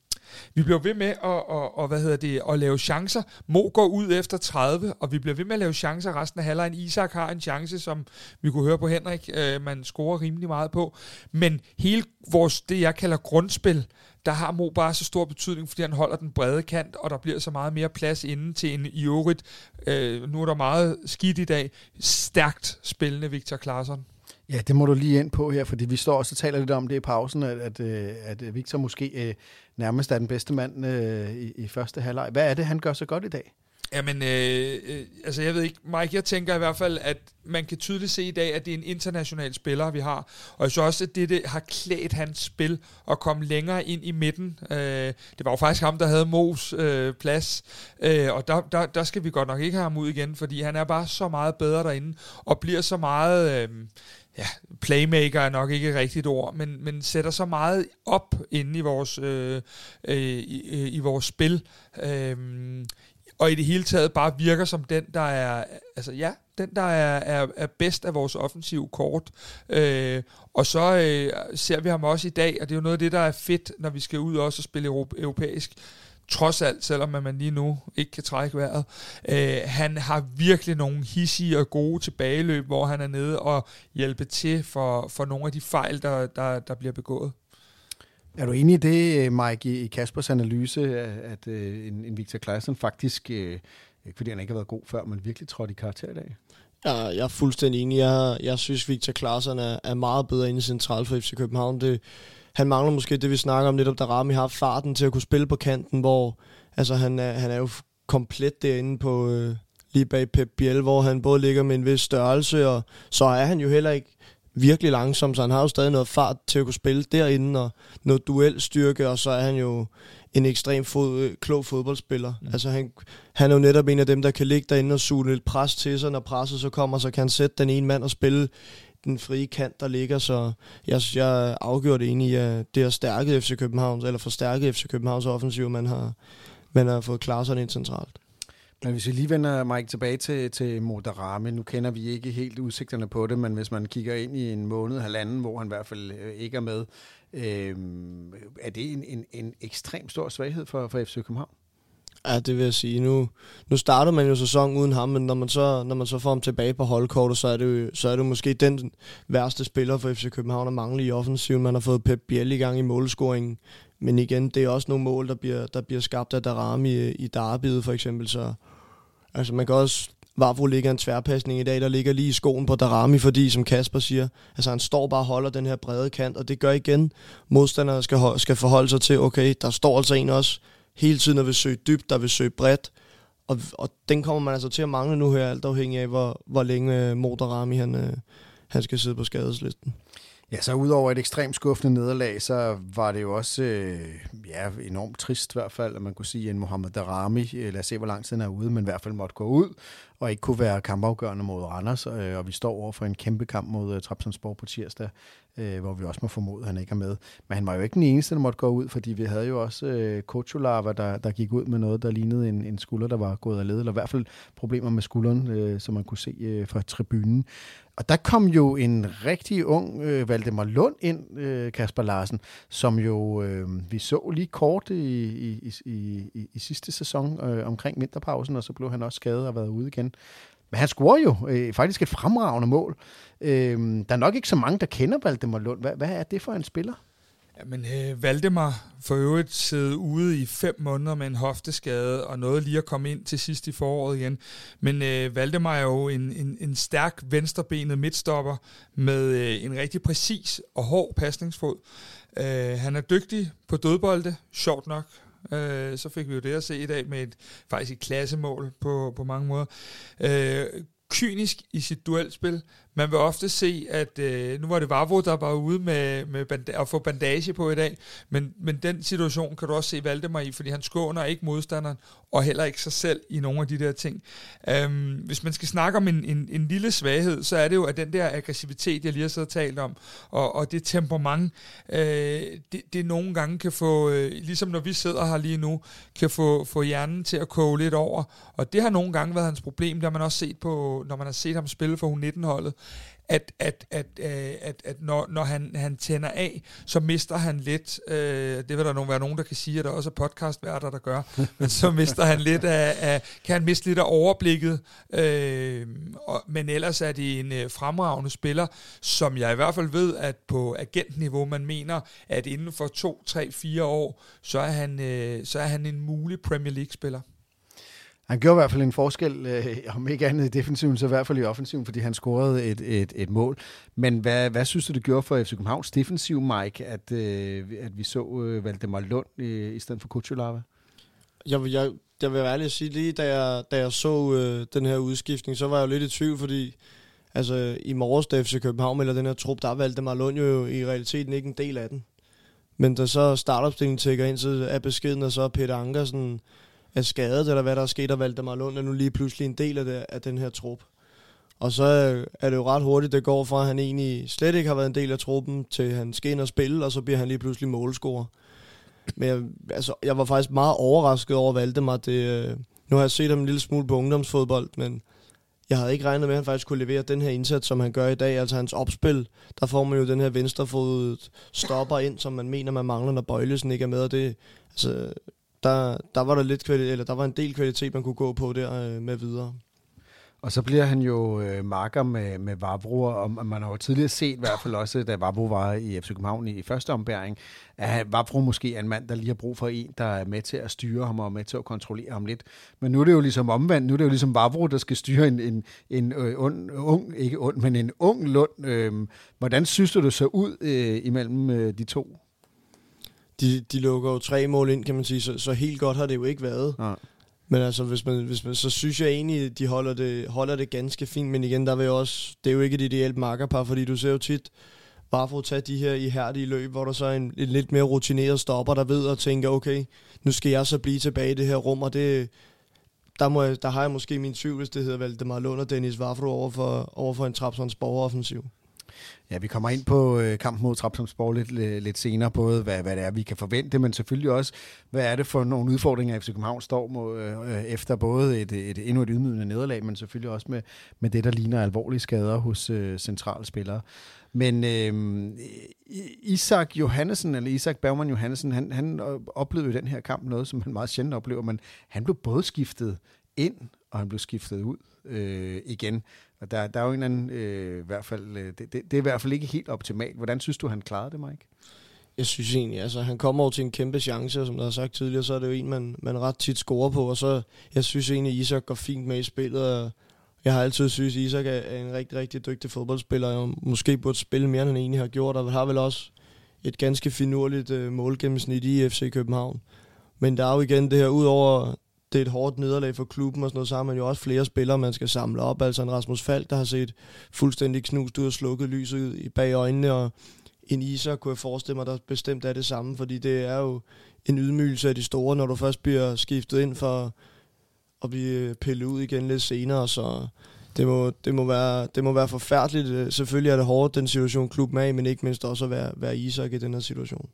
vi bliver ved med at, og, og, hvad hedder det, at lave chancer. Mo går ud efter 30, og vi bliver ved med at lave chancer resten af halvlejen. Isak har en chance, som vi kunne høre på Henrik, øh, man scorer rimelig meget på. Men hele vores, det jeg kalder grundspil, der har Mo bare så stor betydning, fordi han holder den brede kant, og der bliver så meget mere plads inden til en i øvrigt. Øh, nu er der meget skidt i dag. Stærkt spillende Victor Claesson. Ja, det må du lige ind på her, fordi vi står også og taler lidt om det i pausen, at, at, øh, at øh, Victor måske øh, nærmest er den bedste mand øh, i, i første halvleg. Hvad er det, han gør så godt i dag? Jamen, øh, øh, altså jeg ved ikke, Mike, jeg tænker i hvert fald, at man kan tydeligt se i dag, at det er en international spiller, vi har. Og jeg synes også, at det, det har klædt hans spil at komme længere ind i midten. Øh, det var jo faktisk ham, der havde Mos øh, plads. Øh, og der, der, der skal vi godt nok ikke have ham ud igen, fordi han er bare så meget bedre derinde, og bliver så meget... Øh, ja, playmaker er nok ikke et rigtigt ord, men, men sætter så meget op inde i vores, øh, øh, i, øh, i vores spil. Øh, og i det hele taget bare virker som den, der er, altså ja, den, der er, er, er bedst af vores offensive kort. Øh, og så øh, ser vi ham også i dag, og det er jo noget af det, der er fedt, når vi skal ud også og spille europæisk trods alt, selvom man lige nu ikke kan trække vejret. Øh, han har virkelig nogle hissige og gode tilbageløb, hvor han er nede og hjælpe til for, for nogle af de fejl, der, der, der bliver begået. Er du enig i det, Mike, i Kaspers analyse, at en, en Victor Claesson faktisk, ikke fordi han ikke har været god før, men virkelig trådt i karakter i dag? Ja, jeg er fuldstændig enig. Jeg, jeg synes, Victor Claesson er, er meget bedre inde i central for FC København. Det, han mangler måske det, vi snakker om netop, da Rami har farten til at kunne spille på kanten, hvor altså, han, er, han er jo komplet derinde på øh, lige bag Pep Biel, hvor han både ligger med en vis størrelse, og så er han jo heller ikke virkelig langsom, så han har jo stadig noget fart til at kunne spille derinde, og noget duelstyrke, og så er han jo en ekstrem fod, øh, klog fodboldspiller. Mm. Altså han, han er jo netop en af dem, der kan ligge derinde og suge lidt pres til sig, når presset så kommer, så kan han sætte den ene mand og spille den frie kant, der ligger, så jeg, jeg er afgjort enig i, at det har stærket FC København, eller forstærket FC Københavns offensiv, man har, man har fået klaret sig ind centralt. Men hvis vi lige vender Mike tilbage til, til Modarame, nu kender vi ikke helt udsigterne på det, men hvis man kigger ind i en måned, halvanden, hvor han i hvert fald øh, ikke er med, øh, er det en, en, en ekstrem stor svaghed for, for FC København? Ja, det vil jeg sige. Nu, nu starter man jo sæsonen uden ham, men når man så, når man så får ham tilbage på holdkortet, så er, det jo, så er det måske den værste spiller for FC København at mangle i offensiven. Man har fået Pep Biel i gang i målscoringen, men igen, det er også nogle mål, der bliver, der bliver skabt af Darami øh, i, i Darbyet for eksempel. Så, altså man kan også Vavro ligger en tværpasning i dag, der ligger lige i skoen på Darami, fordi som Kasper siger, altså han står bare og holder den her brede kant, og det gør igen, modstandere skal, skal forholde sig til, okay, der står altså en også hele tiden at vil søge dybt, der vil søge bredt, og, og den kommer man altså til at mangle nu her, alt afhængig af, hvor, hvor længe øh, Motorami han, øh, han skal sidde på skadeslisten. Ja, så udover et ekstremt skuffende nederlag, så var det jo også øh, ja, enormt trist i hvert fald, at man kunne sige, at Mohamed Darami, øh, lad os se, hvor lang tid han er ude, men i hvert fald måtte gå ud, og ikke kunne være kampafgørende mod Randers, øh, og vi står over for en kæmpe kamp mod øh, Trabzonspor på tirsdag, øh, hvor vi også må formode, at han ikke er med. Men han var jo ikke den eneste, der måtte gå ud, fordi vi havde jo også øh, Kocholava, der, der gik ud med noget, der lignede en, en skulder, der var gået af led, eller i hvert fald problemer med skulderen, øh, som man kunne se øh, fra tribunen. Og der kom jo en rigtig ung øh, Valdemar Lund ind, øh, Kasper Larsen, som jo øh, vi så lige kort i, i, i, i, i sidste sæson øh, omkring vinterpausen, og så blev han også skadet og været ude igen. Men han scorer jo øh, faktisk et fremragende mål. Øh, der er nok ikke så mange, der kender Valdemar Lund. Hvad, hvad er det for en spiller? Jamen, øh, Valdemar for øvrigt siddet ude i fem måneder med en hofteskade, og noget lige at komme ind til sidst i foråret igen. Men øh, Valdemar er jo en, en, en stærk venstrebenet midtstopper med øh, en rigtig præcis og hård pasningsfod. Øh, han er dygtig på dødbolde, sjovt nok. Øh, så fik vi jo det at se i dag med et faktisk et klassemål på, på mange måder. Øh, kynisk i sit duelspil. Man vil ofte se, at øh, nu var det Vavro, der var ude med, med banda- at få bandage på i dag, men, men den situation kan du også se Valdemar i, fordi han skåner ikke modstanderen, og heller ikke sig selv i nogle af de der ting. Øhm, hvis man skal snakke om en, en, en lille svaghed, så er det jo, at den der aggressivitet, jeg lige har siddet og talt om, og, og det temperament, øh, det, det nogle gange kan få, øh, ligesom når vi sidder her lige nu, kan få, få hjernen til at koge lidt over, og det har nogle gange været hans problem, det har man også set på, når man har set ham spille for U19-holdet, at, at, at, øh, at, at når, når han, han tænder af, så mister han lidt, øh, det vil der nogen, være nogen, der kan sige, at der også er podcastværter, der gør, *laughs* men så mister han lidt af, af, kan han miste lidt af overblikket, øh, og, men ellers er det en øh, fremragende spiller, som jeg i hvert fald ved, at på agentniveau, man mener, at inden for to, tre, fire år, så er han, øh, så er han en mulig Premier League-spiller. Han gjorde i hvert fald en forskel, øh, om ikke andet i defensiven, så i hvert fald i offensiven, fordi han scorede et, et, et mål. Men hvad, hvad synes du, det gjorde for FC Københavns defensiv, Mike, at, øh, at vi så øh, Valdemar Lund i, i stedet for Kutsulava? Jeg, jeg, jeg vil være ærlig at sige, lige da jeg, da jeg så øh, den her udskiftning, så var jeg jo lidt i tvivl, fordi altså, i morges, da FC København eller den her trup, der valgte Valdemar Lund jo i realiteten ikke en del af den. Men da så startopstillingen tækker ind, så er beskeden, og så Peter Ankersen er skadet, eller hvad der er sket, og Valdemar Lund er nu lige pludselig en del af, det, af den her trup. Og så er det jo ret hurtigt, det går fra, at han egentlig slet ikke har været en del af truppen, til han skal ind og spille, og så bliver han lige pludselig målscorer. Men jeg, altså, jeg var faktisk meget overrasket over Valdemar. Det, øh, nu har jeg set ham en lille smule på ungdomsfodbold, men jeg havde ikke regnet med, at han faktisk kunne levere den her indsats, som han gør i dag. Altså hans opspil, der får man jo den her venstrefod stopper ind, som man mener, man mangler, når Bøjlesen ikke er med. Og det, altså, der, der var der lidt kvalitet, eller der var en del kvalitet, man kunne gå på der øh, med videre. Og så bliver han jo øh, marker med, med Vavro, og man har jo tidligere set, i hvert fald også, da Vavro var i FC København i, i første ombæring, at Vavro måske er en mand, der lige har brug for en, der er med til at styre ham og med til at kontrollere ham lidt. Men nu er det jo ligesom omvendt. Nu er det jo ligesom Vavro, der skal styre en, en, en øh, ung, ung, ikke ond, men en ung Lund. Øh, hvordan synes du, det så ud øh, imellem øh, de to? De, de lukker jo tre mål ind, kan man sige, så, så helt godt har det jo ikke været. Ja. Men altså, hvis man, hvis man, så synes jeg egentlig, de holder det, holder det ganske fint. Men igen, der vil også, det er jo ikke et ideelt makkerpar, fordi du ser jo tit bare for at tage de her ihærdige løb, hvor der så er en, en lidt mere rutineret stopper, der ved og tænker, okay, nu skal jeg så blive tilbage i det her rum, og det, der, må jeg, der har jeg måske min tvivl, hvis det hedder Valdemar Lund og Dennis Vafro over for, over for en Trapsons offensiv. Ja, vi kommer ind på øh, kampen mod Trabzonspor lidt, lidt senere, både hvad, hvad det er, vi kan forvente, men selvfølgelig også, hvad er det for nogle udfordringer, FC København står mod, øh, efter både et, et, et endnu et ydmygende nederlag, men selvfølgelig også med, med det, der ligner alvorlige skader hos øh, centrale spillere. Men øh, Isak Johannesen, eller Isak Bergman Johannesen, han, han oplevede i den her kamp noget, som han meget sjældent oplever, men han blev både skiftet ind, og han blev skiftet ud øh, igen. Og der, der er jo en anden, øh, i hvert fald, øh, det, det, det er i hvert fald ikke helt optimalt. Hvordan synes du, han klarede det, Mike? Jeg synes egentlig, altså han kommer over til en kæmpe chance, og som der har sagt tidligere, så er det jo en, man, man ret tit scorer på, og så, jeg synes egentlig, Isak går fint med i spillet, og jeg har altid synes, Isak er en rigtig, rigtig dygtig fodboldspiller, og måske burde spille mere, end han egentlig har gjort, og har vel også et ganske finurligt øh, målgennemsnit i FC København. Men der er jo igen det her, udover det er et hårdt nederlag for klubben og sådan noget, så har man jo også flere spillere, man skal samle op. Altså en Rasmus Falk, der har set fuldstændig knust ud og slukket lyset bag øjnene, og en Iser kunne jeg forestille mig, der bestemt er det samme, fordi det er jo en ydmygelse af de store, når du først bliver skiftet ind for at blive øh, pillet ud igen lidt senere, så det må, det må, være, det må være forfærdeligt. Øh, selvfølgelig er det hårdt, den situation klubben er i, men ikke mindst også at være, være Isak i den her situation.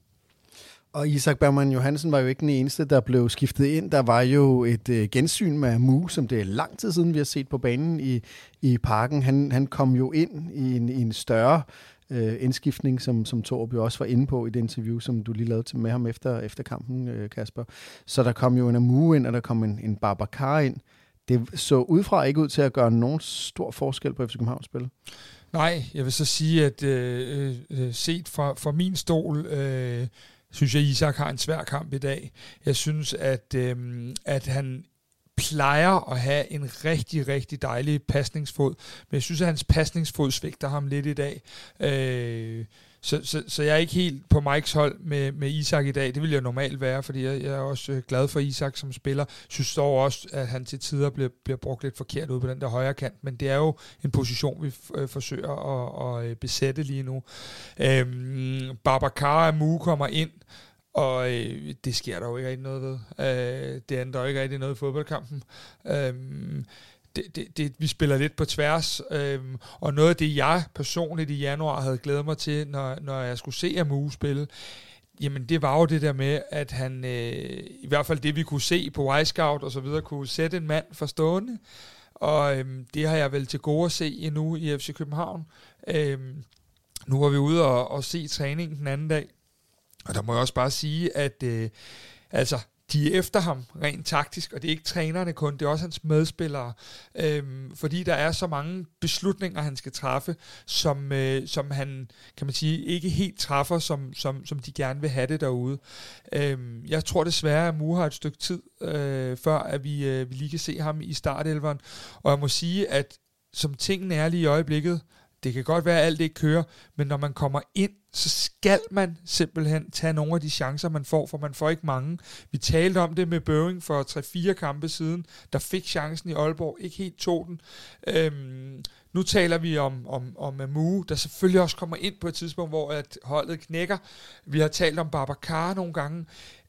Og Isak Bergman Johansen var jo ikke den eneste, der blev skiftet ind. Der var jo et øh, gensyn med Mu, som det er lang tid siden, vi har set på banen i, i parken. Han, han kom jo ind i en, i en større øh, indskiftning, som, som Torb jo også var inde på i det interview, som du lige lavede til med ham efter, efter kampen, øh, Kasper. Så der kom jo en Amu ind, og der kom en, en Babacar ind. Det så udefra ikke ud til at gøre nogen stor forskel på FC Københavns spil. Nej, jeg vil så sige, at øh, øh, øh set fra, fra min stol, øh, synes jeg, Isak har en svær kamp i dag. Jeg synes, at, øh, at han plejer at have en rigtig, rigtig dejlig pasningsfod, men jeg synes, at hans pasningsfod svigter ham lidt i dag. Øh, så, så, så jeg er ikke helt på Mikes hold med, med Isak i dag. Det vil jeg normalt være, fordi jeg, jeg er også øh, glad for Isak som spiller. Synes dog også, at han til tider bliver, bliver brugt lidt forkert ud på den der højre kant, men det er jo en position, vi f- øh, forsøger at, at øh, besætte lige nu. Øhm, Babacar Amu kommer ind, og øh, det sker der jo ikke rigtig noget ved. Øh, det ændrer jo ikke rigtig noget i fodboldkampen. Øh, det, det, det, vi spiller lidt på tværs, øhm, og noget af det, jeg personligt i januar havde glædet mig til, når, når jeg skulle se Amu spille, jamen det var jo det der med, at han, øh, i hvert fald det vi kunne se på Y-Scout og så videre, kunne sætte en mand for stående, og øhm, det har jeg vel til gode at se endnu i FC København. Øhm, nu var vi ude og, og se træningen den anden dag, og der må jeg også bare sige, at øh, altså, de er efter ham rent taktisk, og det er ikke trænerne kun, det er også hans medspillere, øhm, fordi der er så mange beslutninger, han skal træffe, som, øh, som han, kan man sige, ikke helt træffer, som, som, som de gerne vil have det derude. Øhm, jeg tror desværre, at Mu har et stykke tid, øh, før at vi, øh, vi lige kan se ham i startelveren, og jeg må sige, at som tingene er lige i øjeblikket, det kan godt være, at alt ikke kører, men når man kommer ind, så skal man simpelthen tage nogle af de chancer, man får, for man får ikke mange. Vi talte om det med Børing for 3-4 kampe siden, der fik chancen i Aalborg, ikke helt tog den. Øhm, nu taler vi om, om, om Amu, der selvfølgelig også kommer ind på et tidspunkt, hvor at holdet knækker. Vi har talt om Babacar nogle gange,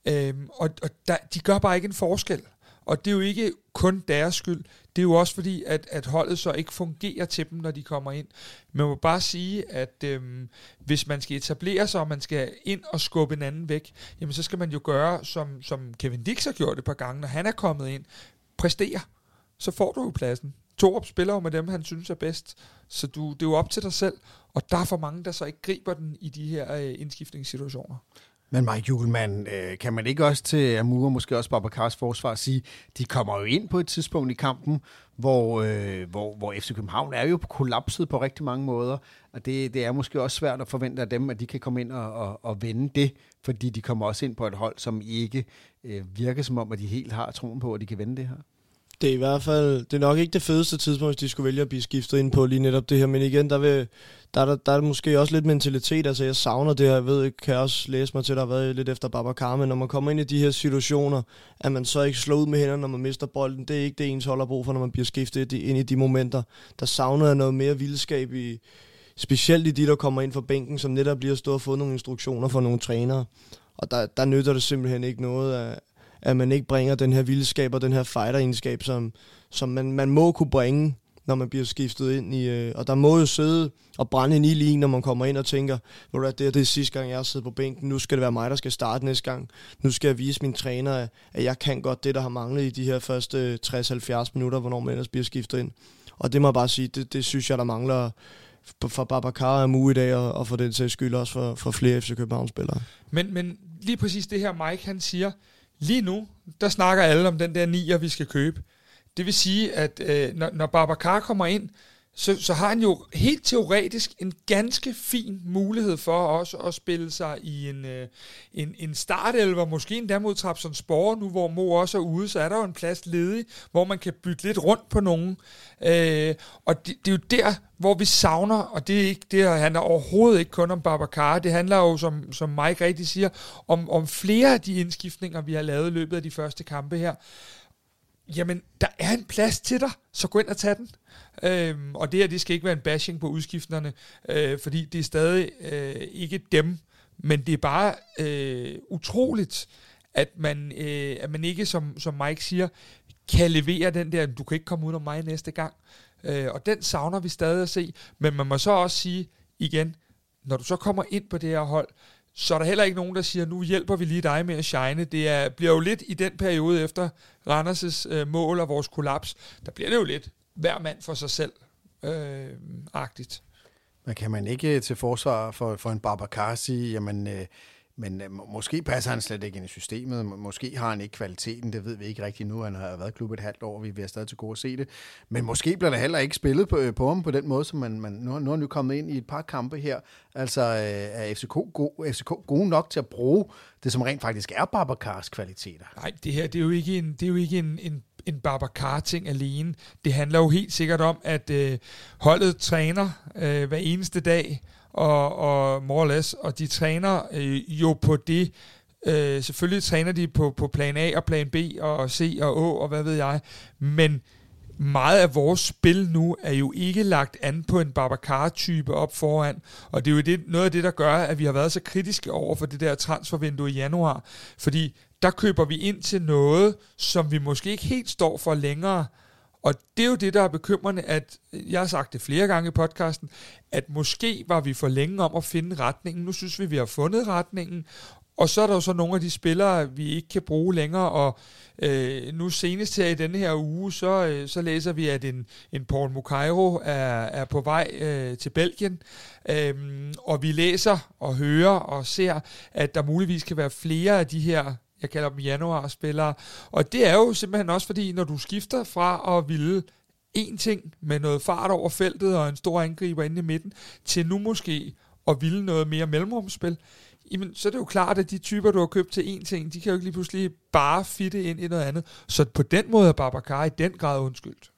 øhm, og, og der, de gør bare ikke en forskel. Og det er jo ikke kun deres skyld. Det er jo også fordi, at, at holdet så ikke fungerer til dem, når de kommer ind. Man må bare sige, at øhm, hvis man skal etablere sig, og man skal ind og skubbe en anden væk, jamen så skal man jo gøre, som, som Kevin Dix har gjort et par gange, når han er kommet ind. Præstere. Så får du jo pladsen. Torup spiller jo med dem, han synes er bedst. Så du, det er jo op til dig selv. Og der er for mange, der så ikke griber den i de her øh, indskiftningssituationer. Men Mike Julemand, øh, kan man ikke også til Amur, måske også Babacars forsvar, sige, de kommer jo ind på et tidspunkt i kampen, hvor, øh, hvor, hvor FC København er jo kollapset på rigtig mange måder, og det, det er måske også svært at forvente af dem, at de kan komme ind og, og, og vende det, fordi de kommer også ind på et hold, som ikke øh, virker som om, at de helt har troen på, at de kan vende det her. Det er i hvert fald, det er nok ikke det fedeste tidspunkt, hvis de skulle vælge at blive skiftet ind på lige netop det her, men igen, der, vil, der, der, der er måske også lidt mentalitet, altså jeg savner det her, jeg ved, ikke, kan jeg også læse mig til, der har været lidt efter Babacar, men når man kommer ind i de her situationer, at man så ikke slår ud med hænderne, når man mister bolden, det er ikke det ens hold har brug for, når man bliver skiftet ind i de momenter. Der savner jeg noget mere vildskab i, specielt i de, der kommer ind fra bænken, som netop bliver stået og fået nogle instruktioner fra nogle trænere. Og der, der nytter det simpelthen ikke noget, at, at man ikke bringer den her vildskab og den her fighter som, som man, man må kunne bringe, når man bliver skiftet ind i... Øh, og der må jo sidde og brænde en ild i, når man kommer ind og tænker, hvor det, er, det er sidste gang, jeg har siddet på bænken, nu skal det være mig, der skal starte næste gang. Nu skal jeg vise min træner, at jeg kan godt det, der har manglet i de her første øh, 60-70 minutter, hvornår man ellers bliver skiftet ind. Og det må jeg bare sige, det, det synes jeg, der mangler for Babacar og muligt i dag, og, og for den sags skyld også for, for flere FC København-spillere. Men, men lige præcis det her Mike, han siger, Lige nu, der snakker alle om den der nier, vi skal købe. Det vil sige, at øh, når, når Babacar kommer ind, så, så har han jo helt teoretisk en ganske fin mulighed for også at spille sig i en, øh, en, en startelver, måske endda mod Trabzonspor, nu hvor Mo også er ude, så er der jo en plads ledig, hvor man kan bytte lidt rundt på nogen. Øh, og det, det er jo der, hvor vi savner, og det, er ikke, det handler overhovedet ikke kun om Babacar, det handler jo, som, som Mike rigtig siger, om, om flere af de indskiftninger, vi har lavet i løbet af de første kampe her. Jamen, der er en plads til dig, så gå ind og tag den. Øhm, og det her, det skal ikke være en bashing på udskifterne, øh, fordi det er stadig øh, ikke dem, men det er bare øh, utroligt, at man, øh, at man ikke, som, som Mike siger, kan levere den der, du kan ikke komme ud om mig næste gang. Øh, og den savner vi stadig at se, men man må så også sige igen, når du så kommer ind på det her hold, så er der heller ikke nogen, der siger, nu hjælper vi lige dig med at shine. Det er, bliver jo lidt i den periode efter Randers' øh, mål og vores kollaps, der bliver det jo lidt hver mand for sig selv øh, agtigt. Men kan man ikke øh, til forsvar for, for en Babacar sige, jamen, øh, men øh, måske passer han slet ikke ind i systemet. Måske har han ikke kvaliteten. Det ved vi ikke rigtigt nu. Han har været klubbet et halvt år. Vi er stadig til gode at se det. Men måske bliver der heller ikke spillet på, øh, på ham på den måde, som man, man nu, nu er han kommet ind i et par kampe her. Altså øh, er FCK, go, FCK gode nok til at bruge det, som rent faktisk er Babacars kvaliteter? Nej, det her det er jo ikke en, det er jo ikke en, en en Babacar-ting alene. Det handler jo helt sikkert om, at øh, holdet træner øh, hver eneste dag, og, og more or less, og de træner øh, jo på det, øh, selvfølgelig træner de på, på plan A og plan B og C og Å og hvad ved jeg, men meget af vores spil nu er jo ikke lagt an på en Babacar-type op foran, og det er jo det, noget af det, der gør, at vi har været så kritiske over for det der transfervindue i januar, fordi der køber vi ind til noget, som vi måske ikke helt står for længere, og det er jo det, der er bekymrende, at øh, jeg har sagt det flere gange i podcasten, at måske var vi for længe om at finde retningen. Nu synes vi, vi har fundet retningen, og så er der jo så nogle af de spillere, vi ikke kan bruge længere, og øh, nu senest her i denne her uge, så, øh, så læser vi, at en, en Paul Mukairo er, er på vej øh, til Belgien, øhm, og vi læser og hører og ser, at der muligvis kan være flere af de her jeg kalder dem januar-spillere. Og det er jo simpelthen også fordi, når du skifter fra at ville én ting med noget fart over feltet og en stor angriber inde i midten, til nu måske at ville noget mere mellemrumspil, jamen, så er det jo klart, at de typer, du har købt til én ting, de kan jo ikke lige pludselig bare fitte ind i noget andet. Så på den måde er Babacar i den grad undskyldt.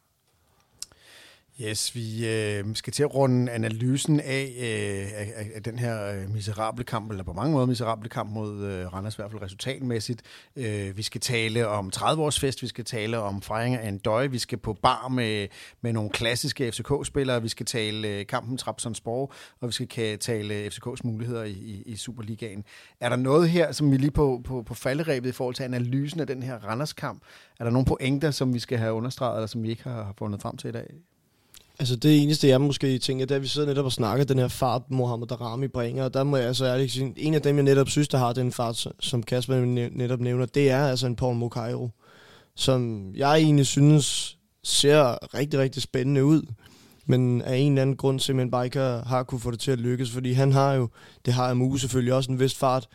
Yes, vi øh, skal til at runde analysen af, øh, af, af den her øh, miserable kamp, eller på mange måder miserable kamp mod øh, Randers, i hvert fald resultatmæssigt. Øh, vi skal tale om 30-års fest, vi skal tale om fejring af en døje, vi skal på bar med, med nogle klassiske FCK-spillere, vi skal tale øh, kampen Trabzonspor, og vi skal tale FCK's muligheder i, i, i Superligaen. Er der noget her, som vi lige på, på, på falderæbet i forhold til analysen af den her Randers-kamp? Er der nogle pointer, som vi skal have understreget, eller som vi ikke har fundet frem til i dag? Altså det eneste, jeg måske tænker, det er, at vi sidder netop og snakker den her fart, Mohamed Darami bringer, og der må jeg altså ærligt sige, en af dem, jeg netop synes, der har den fart, som Kasper netop nævner, det er altså en Paul Mokairo, som jeg egentlig synes ser rigtig, rigtig spændende ud, men af en eller anden grund simpelthen bare ikke har, har kunne få det til at lykkes, fordi han har jo, det har Amu selvfølgelig også en vis fart,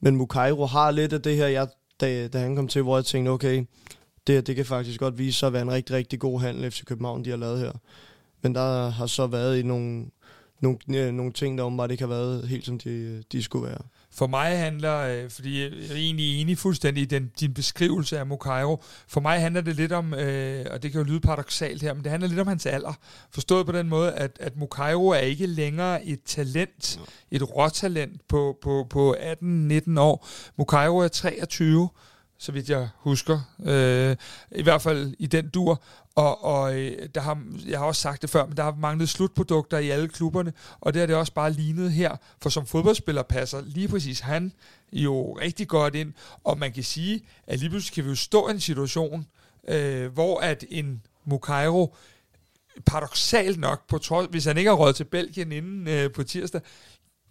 men Mukairo har lidt af det her, jeg, da, da han kom til, hvor jeg tænkte, okay, det her, det kan faktisk godt vise sig at være en rigtig, rigtig god handel, FC København, de har lavet her. Men der har så været i nogle, nogle, ja, nogle ting, der åbenbart ikke har været helt, som de, de skulle være. For mig handler, øh, fordi jeg er egentlig enig fuldstændig i den, din beskrivelse af Mokairo, for mig handler det lidt om, øh, og det kan jo lyde paradoxalt her, men det handler lidt om hans alder. Forstået på den måde, at, at Mokairo er ikke længere et talent, et råtalent på, på, på 18-19 år. Mokairo er 23, så vidt jeg husker. Øh, I hvert fald i den dur. Og, og øh, der har, jeg har også sagt det før, men der har manglet slutprodukter i alle klubberne, og det har det også bare lignet her, for som fodboldspiller passer lige præcis han jo rigtig godt ind, og man kan sige, at lige pludselig kan vi jo stå i en situation, øh, hvor at en Mukairo paradoxalt nok, på trods, hvis han ikke har råd til Belgien inden øh, på tirsdag,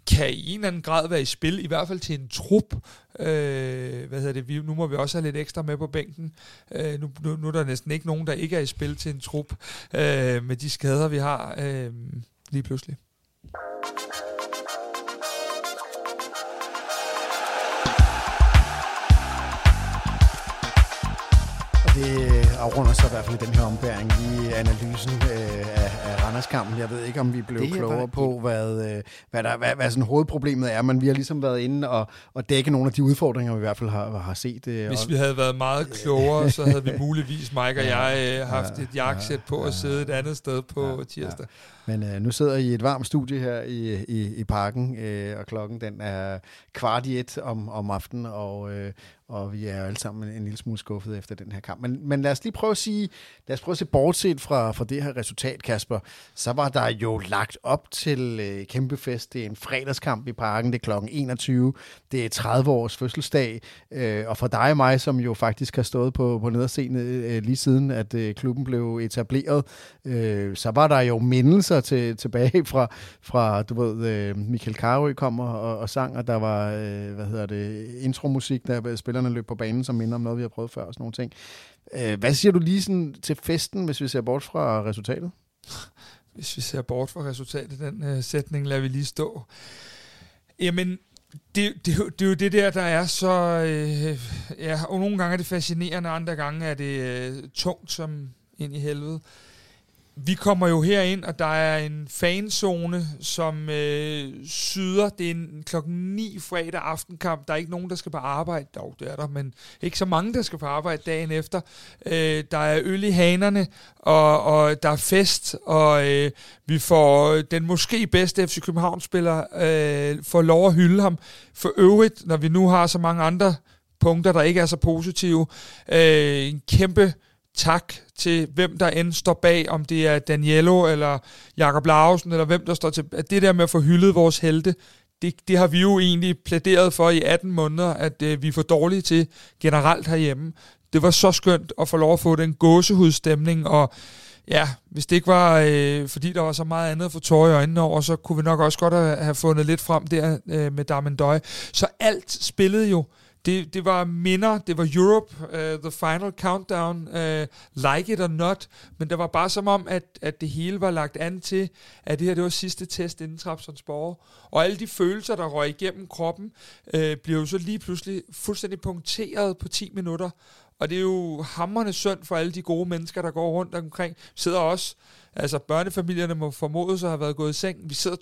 kan i en eller anden grad være i spil, i hvert fald til en trup. Øh, hvad hedder det? Vi, nu må vi også have lidt ekstra med på bænken. Øh, nu, nu, nu er der næsten ikke nogen, der ikke er i spil til en trup øh, med de skader, vi har øh, lige pludselig. det afrunder sig i hvert fald den her ombæring i analysen øh, af, af Randerskampen. Jeg ved ikke, om vi blev klogere på, hvad, øh, hvad, der, hvad, hvad sådan hovedproblemet er, men vi har ligesom været inde og, og dække nogle af de udfordringer, vi i hvert fald har, har set. Øh, Hvis vi havde været meget klogere, så havde vi muligvis, Mike og jeg, øh, haft et jakkesæt på ja, at sidde et andet sted på ja, tirsdag. Ja. Men øh, nu sidder I i et varmt studie her i, i, i parken, øh, og klokken den er kvart i et om, om aftenen, og, øh, og vi er alle sammen en, en lille smule skuffet efter den her kamp. Men, men lad os lige prøve at sige, lad os prøve at se bortset fra, fra det her resultat, Kasper, så var der jo lagt op til øh, kæmpe fest. Det er en fredagskamp i parken, det er klokken 21, det er 30 års fødselsdag, øh, og for dig og mig, som jo faktisk har stået på, på nederscenen øh, lige siden, at øh, klubben blev etableret, øh, så var der jo mindelser til, tilbage fra, fra du ved, øh, Michael Karø kom og, og sang, og der var, øh, hvad hedder det, intromusik, der spillede spillerne løb på banen, som minder om noget, vi har prøvet før og sådan nogle ting. Øh, hvad siger du lige sådan til festen, hvis vi ser bort fra resultatet? *laughs* Hvis vi ser bort fra resultatet, den øh, sætning lader vi lige stå. Jamen, det, det, det, det er jo det der, der er så... Øh, ja, og nogle gange er det fascinerende, andre gange er det øh, tungt som ind i helvede vi kommer jo herind, og der er en fanzone, som øh, syder. Det er en klokken 9 fredag aftenkamp. Der er ikke nogen, der skal på arbejde. Dog, det er der, men ikke så mange, der skal på arbejde dagen efter. Øh, der er øl i hanerne, og, og der er fest, og øh, vi får øh, den måske bedste FC København-spiller øh, får lov at hylde ham. For øvrigt, når vi nu har så mange andre punkter, der ikke er så positive, øh, en kæmpe tak til hvem der end står bag, om det er Daniello eller Jakob Lausen, eller hvem der står til. At det der med at få hyldet vores helte, det, det har vi jo egentlig plæderet for i 18 måneder, at øh, vi er for dårlige til generelt herhjemme. Det var så skønt at få lov at få den gåsehudstemning, og ja, hvis det ikke var, øh, fordi der var så meget andet for tårer i øjnene over, så kunne vi nok også godt have, have fundet lidt frem der øh, med Darmendøj. Så alt spillede jo det, det var minder, det var Europe, uh, The Final Countdown, uh, Like It or Not, men det var bare som om, at, at det hele var lagt an til, at det her det var sidste test inden Trapsonsborg. Og alle de følelser, der røg igennem kroppen, uh, blev jo så lige pludselig fuldstændig punkteret på 10 minutter. Og det er jo hammerne synd for alle de gode mennesker, der går rundt omkring. Sidder også Altså børnefamilierne må formodes at have været gået i seng. Vi sidder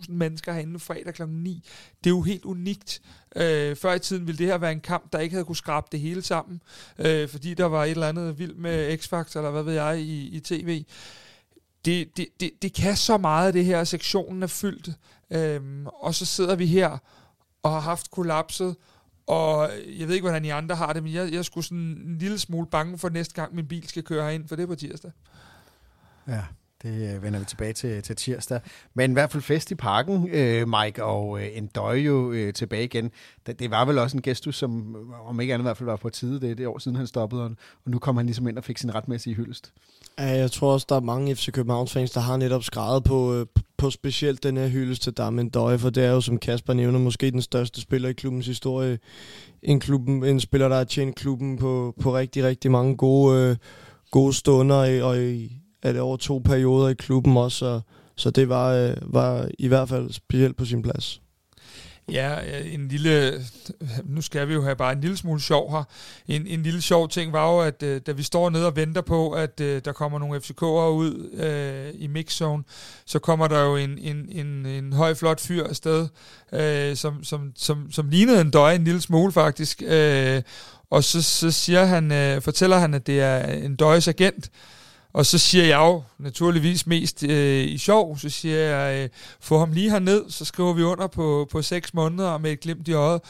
22.000 mennesker herinde fredag kl. 9. Det er jo helt unikt. Øh, før i tiden ville det her være en kamp, der ikke havde kunne skrabe det hele sammen, øh, fordi der var et eller andet vildt med X-Factor, eller hvad ved jeg, i, i tv. Det, det, det, det kan så meget, det her. Sektionen er fyldt. Øh, og så sidder vi her og har haft kollapset, og jeg ved ikke, hvordan I andre har det, men jeg, jeg skulle sådan en lille smule bange for næste gang, min bil skal køre herind, for det er på tirsdag. Ja, det øh, vender vi tilbage til, til tirsdag. Men i hvert fald fest i parken, øh, Mike, og øh, en døj jo øh, tilbage igen. Det, det var vel også en gestus, som om ikke andet i hvert fald var på tide. Det, det år siden, han stoppede, og, og nu kom han ligesom ind og fik sin retmæssige hyldest. Ja, jeg tror også, der er mange FC Københavns fans, der har netop skrevet på, øh, på specielt den her hyldest til Damien Døje, for det er jo, som Kasper nævner, måske den største spiller i klubbens historie. En, klubben, en spiller, der har tjent klubben på, på rigtig, rigtig mange gode, øh, gode stunder, og i, er det over to perioder i klubben også, så, så det var, øh, var i hvert fald specielt på sin plads. Ja, en lille, nu skal vi jo have bare en lille smule sjov her. En, en lille sjov ting var jo, at øh, da vi står nede og venter på, at øh, der kommer nogle FCK'ere ud øh, i mixzone, så kommer der jo en, en, en, en høj, flot fyr afsted, øh, som, som, som, som lignede en døje en lille smule faktisk. Øh, og så, så siger han, øh, fortæller han, at det er en døjes agent, og så siger jeg jo naturligvis mest øh, i sjov, så siger jeg, øh, få ham lige herned, så skriver vi under på, på seks måneder med et glimt i øjet.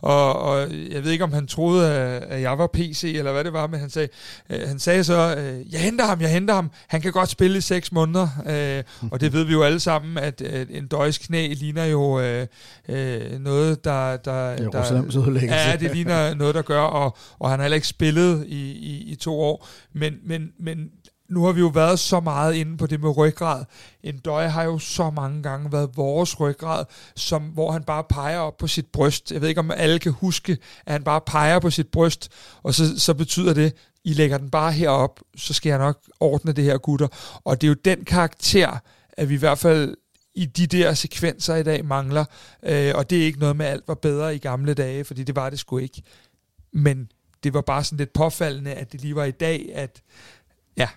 Og, og jeg ved ikke, om han troede, at jeg var PC, eller hvad det var, men han sagde, øh, han sagde så, øh, jeg henter ham, jeg henter ham, han kan godt spille i seks måneder. Øh, og det ved vi jo alle sammen, at øh, en døjs knæ ligner jo øh, øh, noget, der... der, der ja, det ligner noget, der gør, og, og han har heller ikke spillet i, i, i to år. Men, men, men nu har vi jo været så meget inde på det med ryggrad. En døje har jo så mange gange været vores ryggrad, som, hvor han bare peger op på sit bryst. Jeg ved ikke, om alle kan huske, at han bare peger på sit bryst, og så, så betyder det, I lægger den bare herop, så skal jeg nok ordne det her, gutter. Og det er jo den karakter, at vi i hvert fald i de der sekvenser i dag mangler. Øh, og det er ikke noget med, at alt var bedre i gamle dage, fordi det var det sgu ikke. Men det var bare sådan lidt påfaldende, at det lige var i dag, at Ja.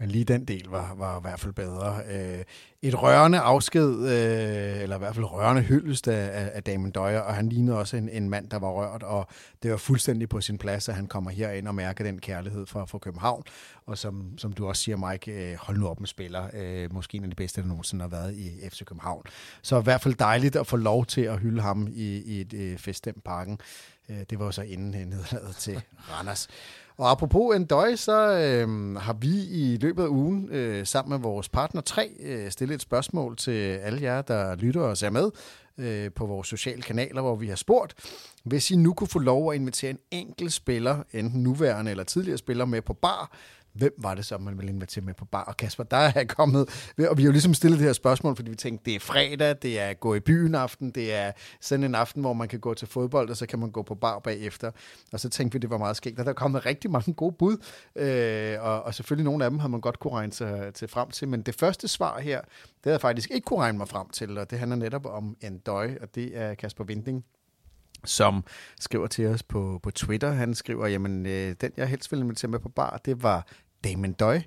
Men lige den del var, var i hvert fald bedre. Øh, et rørende afsked, øh, eller i hvert fald rørende hyldest af, af Damon Døjer, og han lignede også en, en mand, der var rørt, og det var fuldstændig på sin plads, at han kommer herind og mærker den kærlighed fra, fra København. Og som, som du også siger, Mike, øh, hold nu op med spiller. Øh, måske en af de bedste, der nogensinde har været i FC København. Så i hvert fald dejligt at få lov til at hylde ham i, i et øh, feststemt parken. Øh, det var så inden øh, nederlaget til Randers. Og apropos Endøj, så øh, har vi i løbet af ugen øh, sammen med vores partner 3 øh, stillet et spørgsmål til alle jer, der lytter og ser med øh, på vores sociale kanaler, hvor vi har spurgt, hvis I nu kunne få lov at invitere en enkelt spiller, enten nuværende eller tidligere spiller, med på bar, hvem var det så, man ville invitere med på bar? Og Kasper, der er kommet, og vi har jo ligesom stillet det her spørgsmål, fordi vi tænkte, det er fredag, det er gå i byen aften, det er sådan en aften, hvor man kan gå til fodbold, og så kan man gå på bar bagefter. Og så tænkte vi, det var meget skægt, og der er kommet rigtig mange gode bud, øh, og, og selvfølgelig nogle af dem har man godt kunne regne sig til frem til, men det første svar her, det havde jeg faktisk ikke kunne regne mig frem til, og det handler netop om en døj, og det er Kasper Vinding, som skriver til os på, på Twitter. Han skriver, jamen, øh, den jeg helst ville invitere med på bar, det var Damon Døj.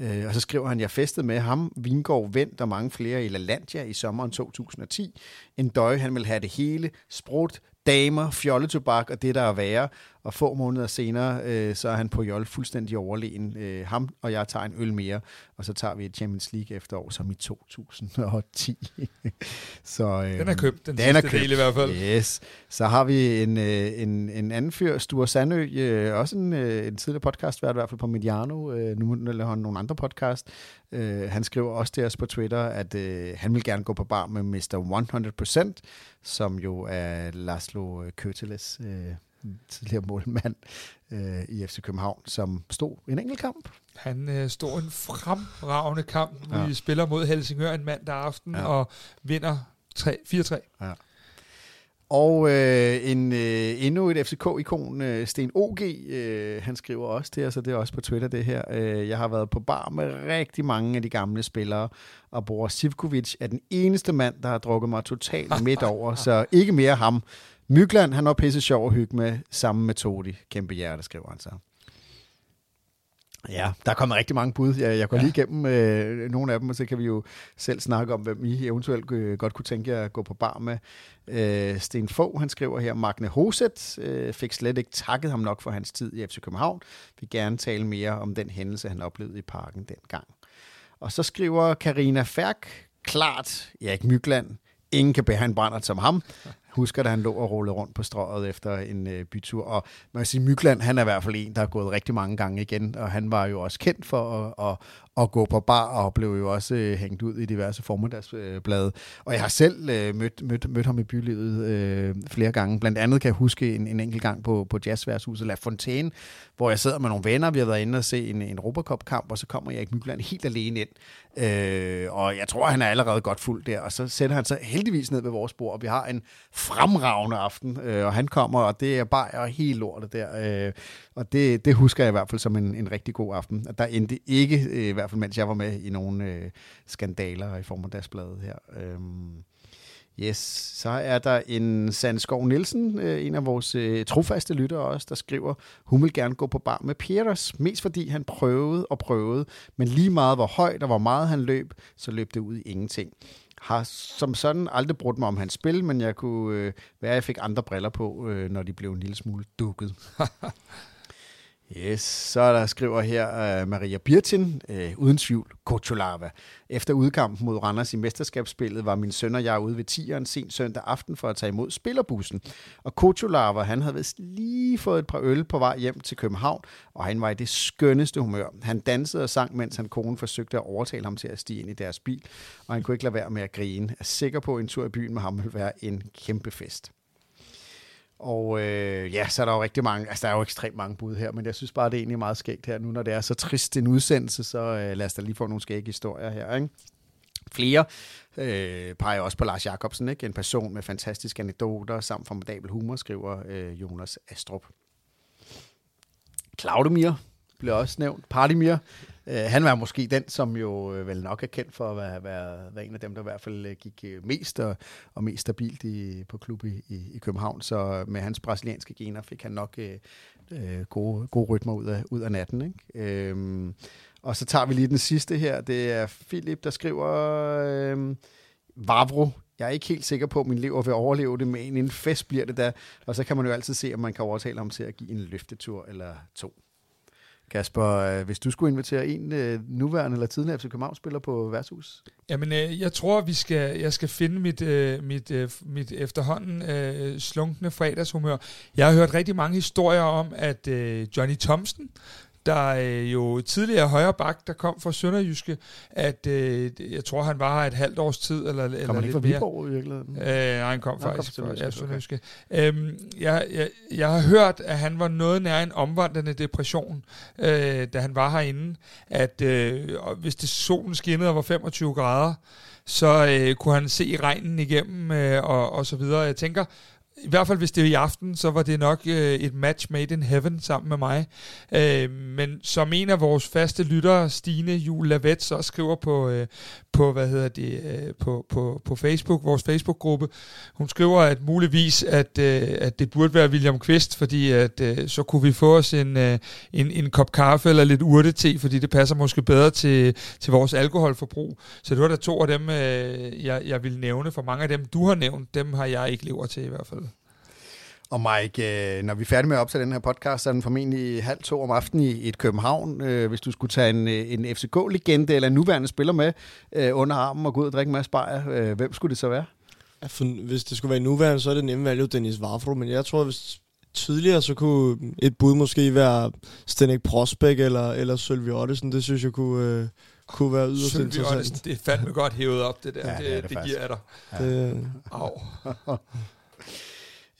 Øh, og så skriver han, jeg festede med ham, Vingård Vendt og mange flere i LaLandia i sommeren 2010. En Døj, han vil have det hele, sprut, damer, fjolletobak og det, der er værre. Og få måneder senere, øh, så er han på Jol fuldstændig overlegen. Øh, ham og jeg tager en øl mere, og så tager vi et Champions League efterår, som i 2010. *laughs* så, øh, den er købt, den, den er købt. del i hvert fald. Yes. Så har vi en, øh, en, en anden fyr, Sture Sandø, øh, også en, øh, en tidligere podcast, i hvert fald på Mediano, øh, nu laver han nogle andre podcast. Øh, han skriver også til os på Twitter, at øh, han vil gerne gå på bar med Mr. 100%, som jo er Laszlo Køteles, øh, tidligere målmand øh, i FC København, som stod en enkelt kamp. Han øh, stod en fremragende kamp. Ja. Vi spiller mod Helsingør en mandag aften ja. og vinder 4-3. Ja. Og øh, en, øh, endnu et FCK-ikon, øh, Sten OG, øh, han skriver også til os, og det er også på Twitter det her. Øh, jeg har været på bar med rigtig mange af de gamle spillere, og Boris Sivkovic er den eneste mand, der har drukket mig totalt midt over, *laughs* så ikke mere ham. Mygland, han var pisse sjov at hygge med, samme metode. Kæmpe hjerte, skriver han så. Ja, der er kommet rigtig mange bud. Jeg, jeg går ja. lige igennem øh, nogle af dem, og så kan vi jo selv snakke om, hvem I eventuelt øh, godt kunne tænke jer at gå på bar med. Øh, Sten Fogh, han skriver her, Magne Hoset øh, fik slet ikke takket ham nok for hans tid i FC København. Vi vil gerne tale mere om den hændelse, han oplevede i parken dengang. Og så skriver Karina Færk, klart Erik Mygland, ingen kan bære en brændert som ham husker, da han lå og rullede rundt på strøget efter en øh, bytur. Og man kan sige, Mykland, han er i hvert fald en, der har gået rigtig mange gange igen, og han var jo også kendt for at, at, at gå på bar, og blev jo også øh, hængt ud i diverse formiddagsblade. Øh, og jeg har selv øh, mødt, mødt, mødt ham i bylivet øh, flere gange. Blandt andet kan jeg huske en, en enkelt gang på, på Jazzværshuset La Fontaine, hvor jeg sidder med nogle venner, vi har været inde og se en, en Robocop-kamp, og så kommer jeg ikke Mykland helt alene ind. Øh, og jeg tror, han er allerede godt fuld der, og så sætter han sig heldigvis ned ved vores bord, og vi har en fremragende aften, øh, og han kommer, og det er bare helt lortet der. Øh, og det, det husker jeg i hvert fald som en, en rigtig god aften. Der endte ikke, øh, i hvert fald mens jeg var med, i nogle øh, skandaler i form af dagsbladet her. Øhm, Yes, så er der en Sandskov Nielsen, øh, en af vores øh, trofaste lyttere også, der skriver, hun vil gerne gå på bar med Peters, mest fordi han prøvede og prøvede, men lige meget hvor højt og hvor meget han løb, så løb det ud i ingenting. Har som sådan aldrig brugt mig om hans spil, men jeg kunne øh, være, at jeg fik andre briller på, øh, når de blev en lille smule dukket. *laughs* Yes, så er der skriver her uh, Maria Birtin, uh, uden tvivl, Kocholava. Efter udkampen mod Randers i mesterskabsspillet var min søn og jeg ude ved 10'eren sen søndag aften for at tage imod spillerbussen. Og Kocholava, han havde vist lige fået et par øl på vej hjem til København, og han var i det skønneste humør. Han dansede og sang, mens han kone forsøgte at overtale ham til at stige ind i deres bil, og han kunne ikke lade være med at grine. Jeg er sikker på, at en tur i byen med ham vil være en kæmpe fest. Og øh, ja, så er der jo rigtig mange, altså der er jo ekstremt mange bud her, men jeg synes bare, det er egentlig meget skægt her nu, når det er så trist en udsendelse, så øh, lad os da lige få nogle skægge historier her, ikke? Flere øh, peger også på Lars Jacobsen, ikke? en person med fantastiske anekdoter samt formidabel humor, skriver øh, Jonas Astrup. Claudemir bliver også nævnt. Partymir, øh, han var måske den, som jo øh, vel nok er kendt for at være, være, være en af dem, der i hvert fald øh, gik øh, mest og, og mest stabilt i, på klub i, i, i København. Så øh, med hans brasilianske gener fik han nok øh, øh, gode, gode rytmer ud af, ud af natten. Ikke? Øhm, og så tager vi lige den sidste her. Det er Philip, der skriver... Øh, Vavro, jeg er ikke helt sikker på, at min lever vil overleve det, men en fest bliver det da. Og så kan man jo altid se, om man kan overtale ham til at give en løftetur eller to. Kasper, øh, hvis du skulle invitere en øh, nuværende eller tidligere FC København-spiller på værtshus? Jamen, øh, jeg tror, vi skal, jeg skal finde mit, øh, mit, øh, mit efterhånden øh, slunkne fredagshumør. Jeg har hørt rigtig mange historier om, at øh, Johnny Thompson, der øh, jo tidligere højre bak, der kom fra Sønderjyske, at øh, jeg tror, han var her et halvt års tid, eller, eller Kom han ikke fra mere. Viborg i virkeligheden? Øh, nej, han kom Han kom faktisk fra fra ja, Sønderjyske, Sønderjyske. Øhm, jeg, jeg, jeg har hørt, at han var noget nær en omvandrende depression, øh, da han var herinde. At øh, hvis det solen skinnede og var 25 grader, så øh, kunne han se regnen igennem øh, og, og så videre. Jeg tænker, i hvert fald hvis det er i aften, så var det nok øh, et match made in heaven sammen med mig. Øh, men som en af vores faste lyttere, Stine Jul Lavet, så skriver på, øh, på hvad hedder det, øh, på, på, på Facebook, vores Facebook-gruppe, hun skriver, at muligvis, at, øh, at det burde være William Kvist, fordi at, øh, så kunne vi få os en, øh, en, en kop kaffe eller lidt urtete, fordi det passer måske bedre til, til vores alkoholforbrug. Så det var der to af dem, øh, jeg, jeg ville nævne. For mange af dem, du har nævnt, dem har jeg ikke lever til i hvert fald. Og Mike, øh, når vi er færdige med at optage den her podcast, så er den formentlig halv to om aftenen i et København. Øh, hvis du skulle tage en, øh, en FCK-legende eller en nuværende spiller med under armen og gå ud og drikke en masse bajer, hvem skulle det så være? Hvis det skulle være nuværende, så er det nemme valg Dennis Vafro, men jeg tror, hvis tidligere, så kunne et bud måske være Stenek Prosbæk eller, eller Sølvi Ottesen. Det synes jeg kunne, øh, kunne være yderst Sølvi interessant. Ottesen, det er fandme godt hævet op, det der. Ja, det, det er det, det det giver jeg dig. Ja. Det, Au. *laughs*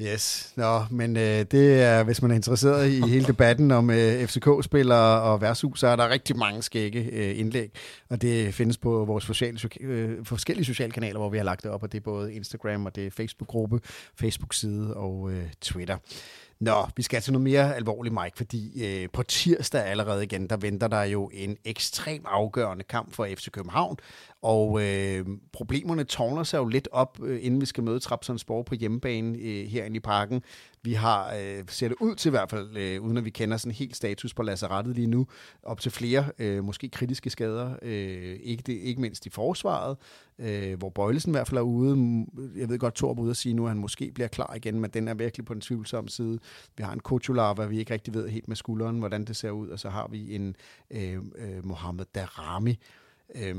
Yes, Nå, men øh, det er, hvis man er interesseret i hele debatten om øh, FCK-spillere og værtshus, så er der rigtig mange skægge øh, indlæg, og det findes på vores sociale, øh, forskellige sociale kanaler, hvor vi har lagt det op, og det er både Instagram, og det er Facebook-gruppe, Facebook-side og øh, Twitter. Nå, vi skal til noget mere alvorligt, Mike, fordi øh, på tirsdag allerede igen, der venter der jo en ekstrem afgørende kamp for FC København, og øh, problemerne tårner sig jo lidt op, øh, inden vi skal møde Trabzonspor på hjemmebane øh, herinde i parken. Vi har, øh, ser det ud til i hvert fald, øh, uden at vi kender sådan helt status på lazarettet lige nu, op til flere, øh, måske kritiske skader, øh, ikke, det, ikke mindst i forsvaret, øh, hvor Bøjlesen i hvert fald er ude. Jeg ved godt, Torb er ude at sige nu, at han måske bliver klar igen, men den er virkelig på den tvivlsomme side. Vi har en Kochular, vi ikke rigtig ved helt med skulderen, hvordan det ser ud, og så har vi en øh, øh, Mohamed Darami. Øh,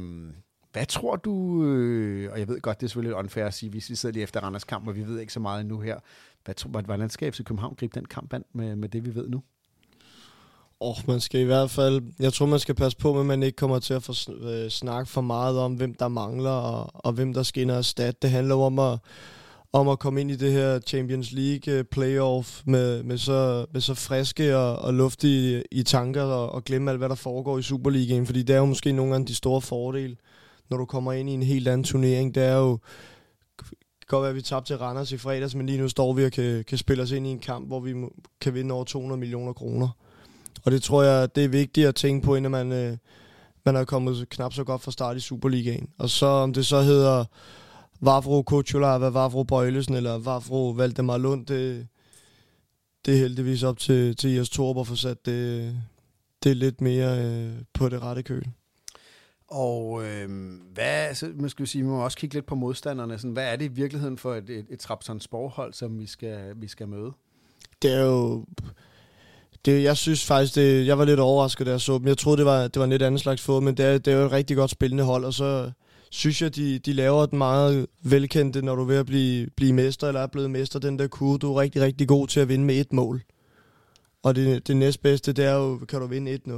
hvad tror du, øh, og jeg ved godt, det er selvfølgelig unfair at sige, hvis vi sidder lige efter Randers kamp, og vi ved ikke så meget nu her. Hvad tror, hvordan skal FC København gribe den kamp an med, med det, vi ved nu? Oh, man skal i hvert fald, jeg tror, man skal passe på, at man ikke kommer til at få øh, snakke for meget om, hvem der mangler, og, og hvem der skal ind og erstatte. Det handler om at, om at komme ind i det her Champions League øh, playoff med, med, så, med så friske og, og luftige i tanker, og, og glemme alt, hvad der foregår i Superligaen, fordi det er jo måske nogle af de store fordele, når du kommer ind i en helt anden turnering. Det er jo, det kan godt være, at vi tabte til Randers i fredags, men lige nu står vi og kan, kan spille os ind i en kamp, hvor vi kan vinde over 200 millioner kroner. Og det tror jeg, det er vigtigt at tænke på, inden man, øh, man er kommet knap så godt fra start i Superligaen. Og så om det så hedder Vavro Kuchulava, Vavro Bøjlesen eller Vavro Valdemar Lund, det, det er heldigvis op til, til Jes Torb at få sat det, det er lidt mere øh, på det rette køl. Og øh, hvad, så man skal sige, man må også kigge lidt på modstanderne. Sådan, hvad er det i virkeligheden for et, et, et Trabzonspor-hold, som vi skal, vi skal møde? Det er jo... Det, jeg synes faktisk, det, jeg var lidt overrasket, da jeg så dem. Jeg troede, det var, det var en lidt anden slags fod, men det er, det er jo et rigtig godt spillende hold, og så synes jeg, de, de laver den meget velkendte, når du er ved at blive, blive mester, eller er blevet mester, den der kur, Du er rigtig, rigtig god til at vinde med et mål. Og det, det næstbedste, det er jo, kan du vinde 1-0.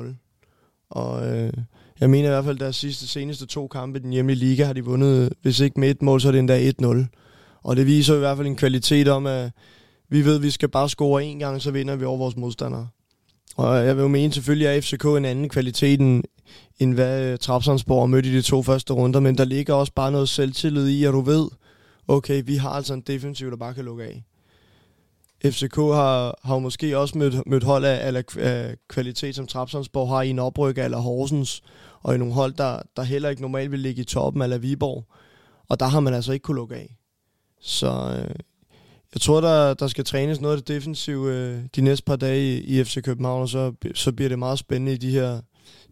Og øh, jeg mener i hvert fald, at deres sidste, seneste to kampe i den hjemlige liga har de vundet, hvis ikke med et mål, så er det endda 1-0. Og det viser i hvert fald en kvalitet om, at vi ved, at vi skal bare score en gang, så vinder vi over vores modstandere. Og jeg vil jo mene selvfølgelig, at FCK en anden kvalitet, end, end hvad øh, Trapsonsborg mødte i de to første runder, men der ligger også bare noget selvtillid i, at du ved, okay, vi har altså en defensiv, der bare kan lukke af. FCK har, har måske også mødt, mødt hold af, af, af kvalitet, som Trapsonsborg har i en opryk eller Horsens, og i nogle hold, der, der heller ikke normalt vil ligge i toppen eller Viborg. Og der har man altså ikke kunne lukke af. Så øh, jeg tror, der, der skal trænes noget af det defensive øh, de næste par dage i, i FC København, og så, så bliver det meget spændende i de her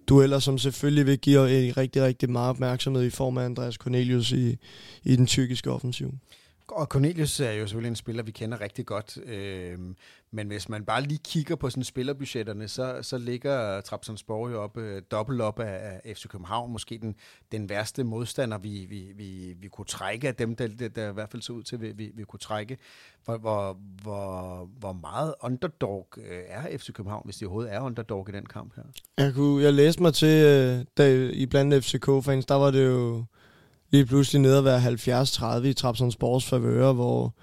dueller, som selvfølgelig vil give en rigtig, rigtig meget opmærksomhed i form af Andreas Cornelius i, i den tyrkiske offensiv. Og Cornelius er jo selvfølgelig en spiller, vi kender rigtig godt. Øh, men hvis man bare lige kigger på sådan spillerbudgetterne, så, så ligger Trabzonspor jo op, øh, dobbelt op af, af FC København. Måske den, den værste modstander, vi, vi, vi, vi kunne trække af dem, der, der, der i hvert fald så ud til, vi, vi, vi kunne trække. Hvor, hvor, hvor, hvor meget underdog øh, er FC København, hvis de overhovedet er underdog i den kamp her? Jeg, kunne, jeg læste mig til, øh, da, i blandt FCK-fans, der var det jo lige pludselig nede at være 70-30 i Trabzonspors favører, hvor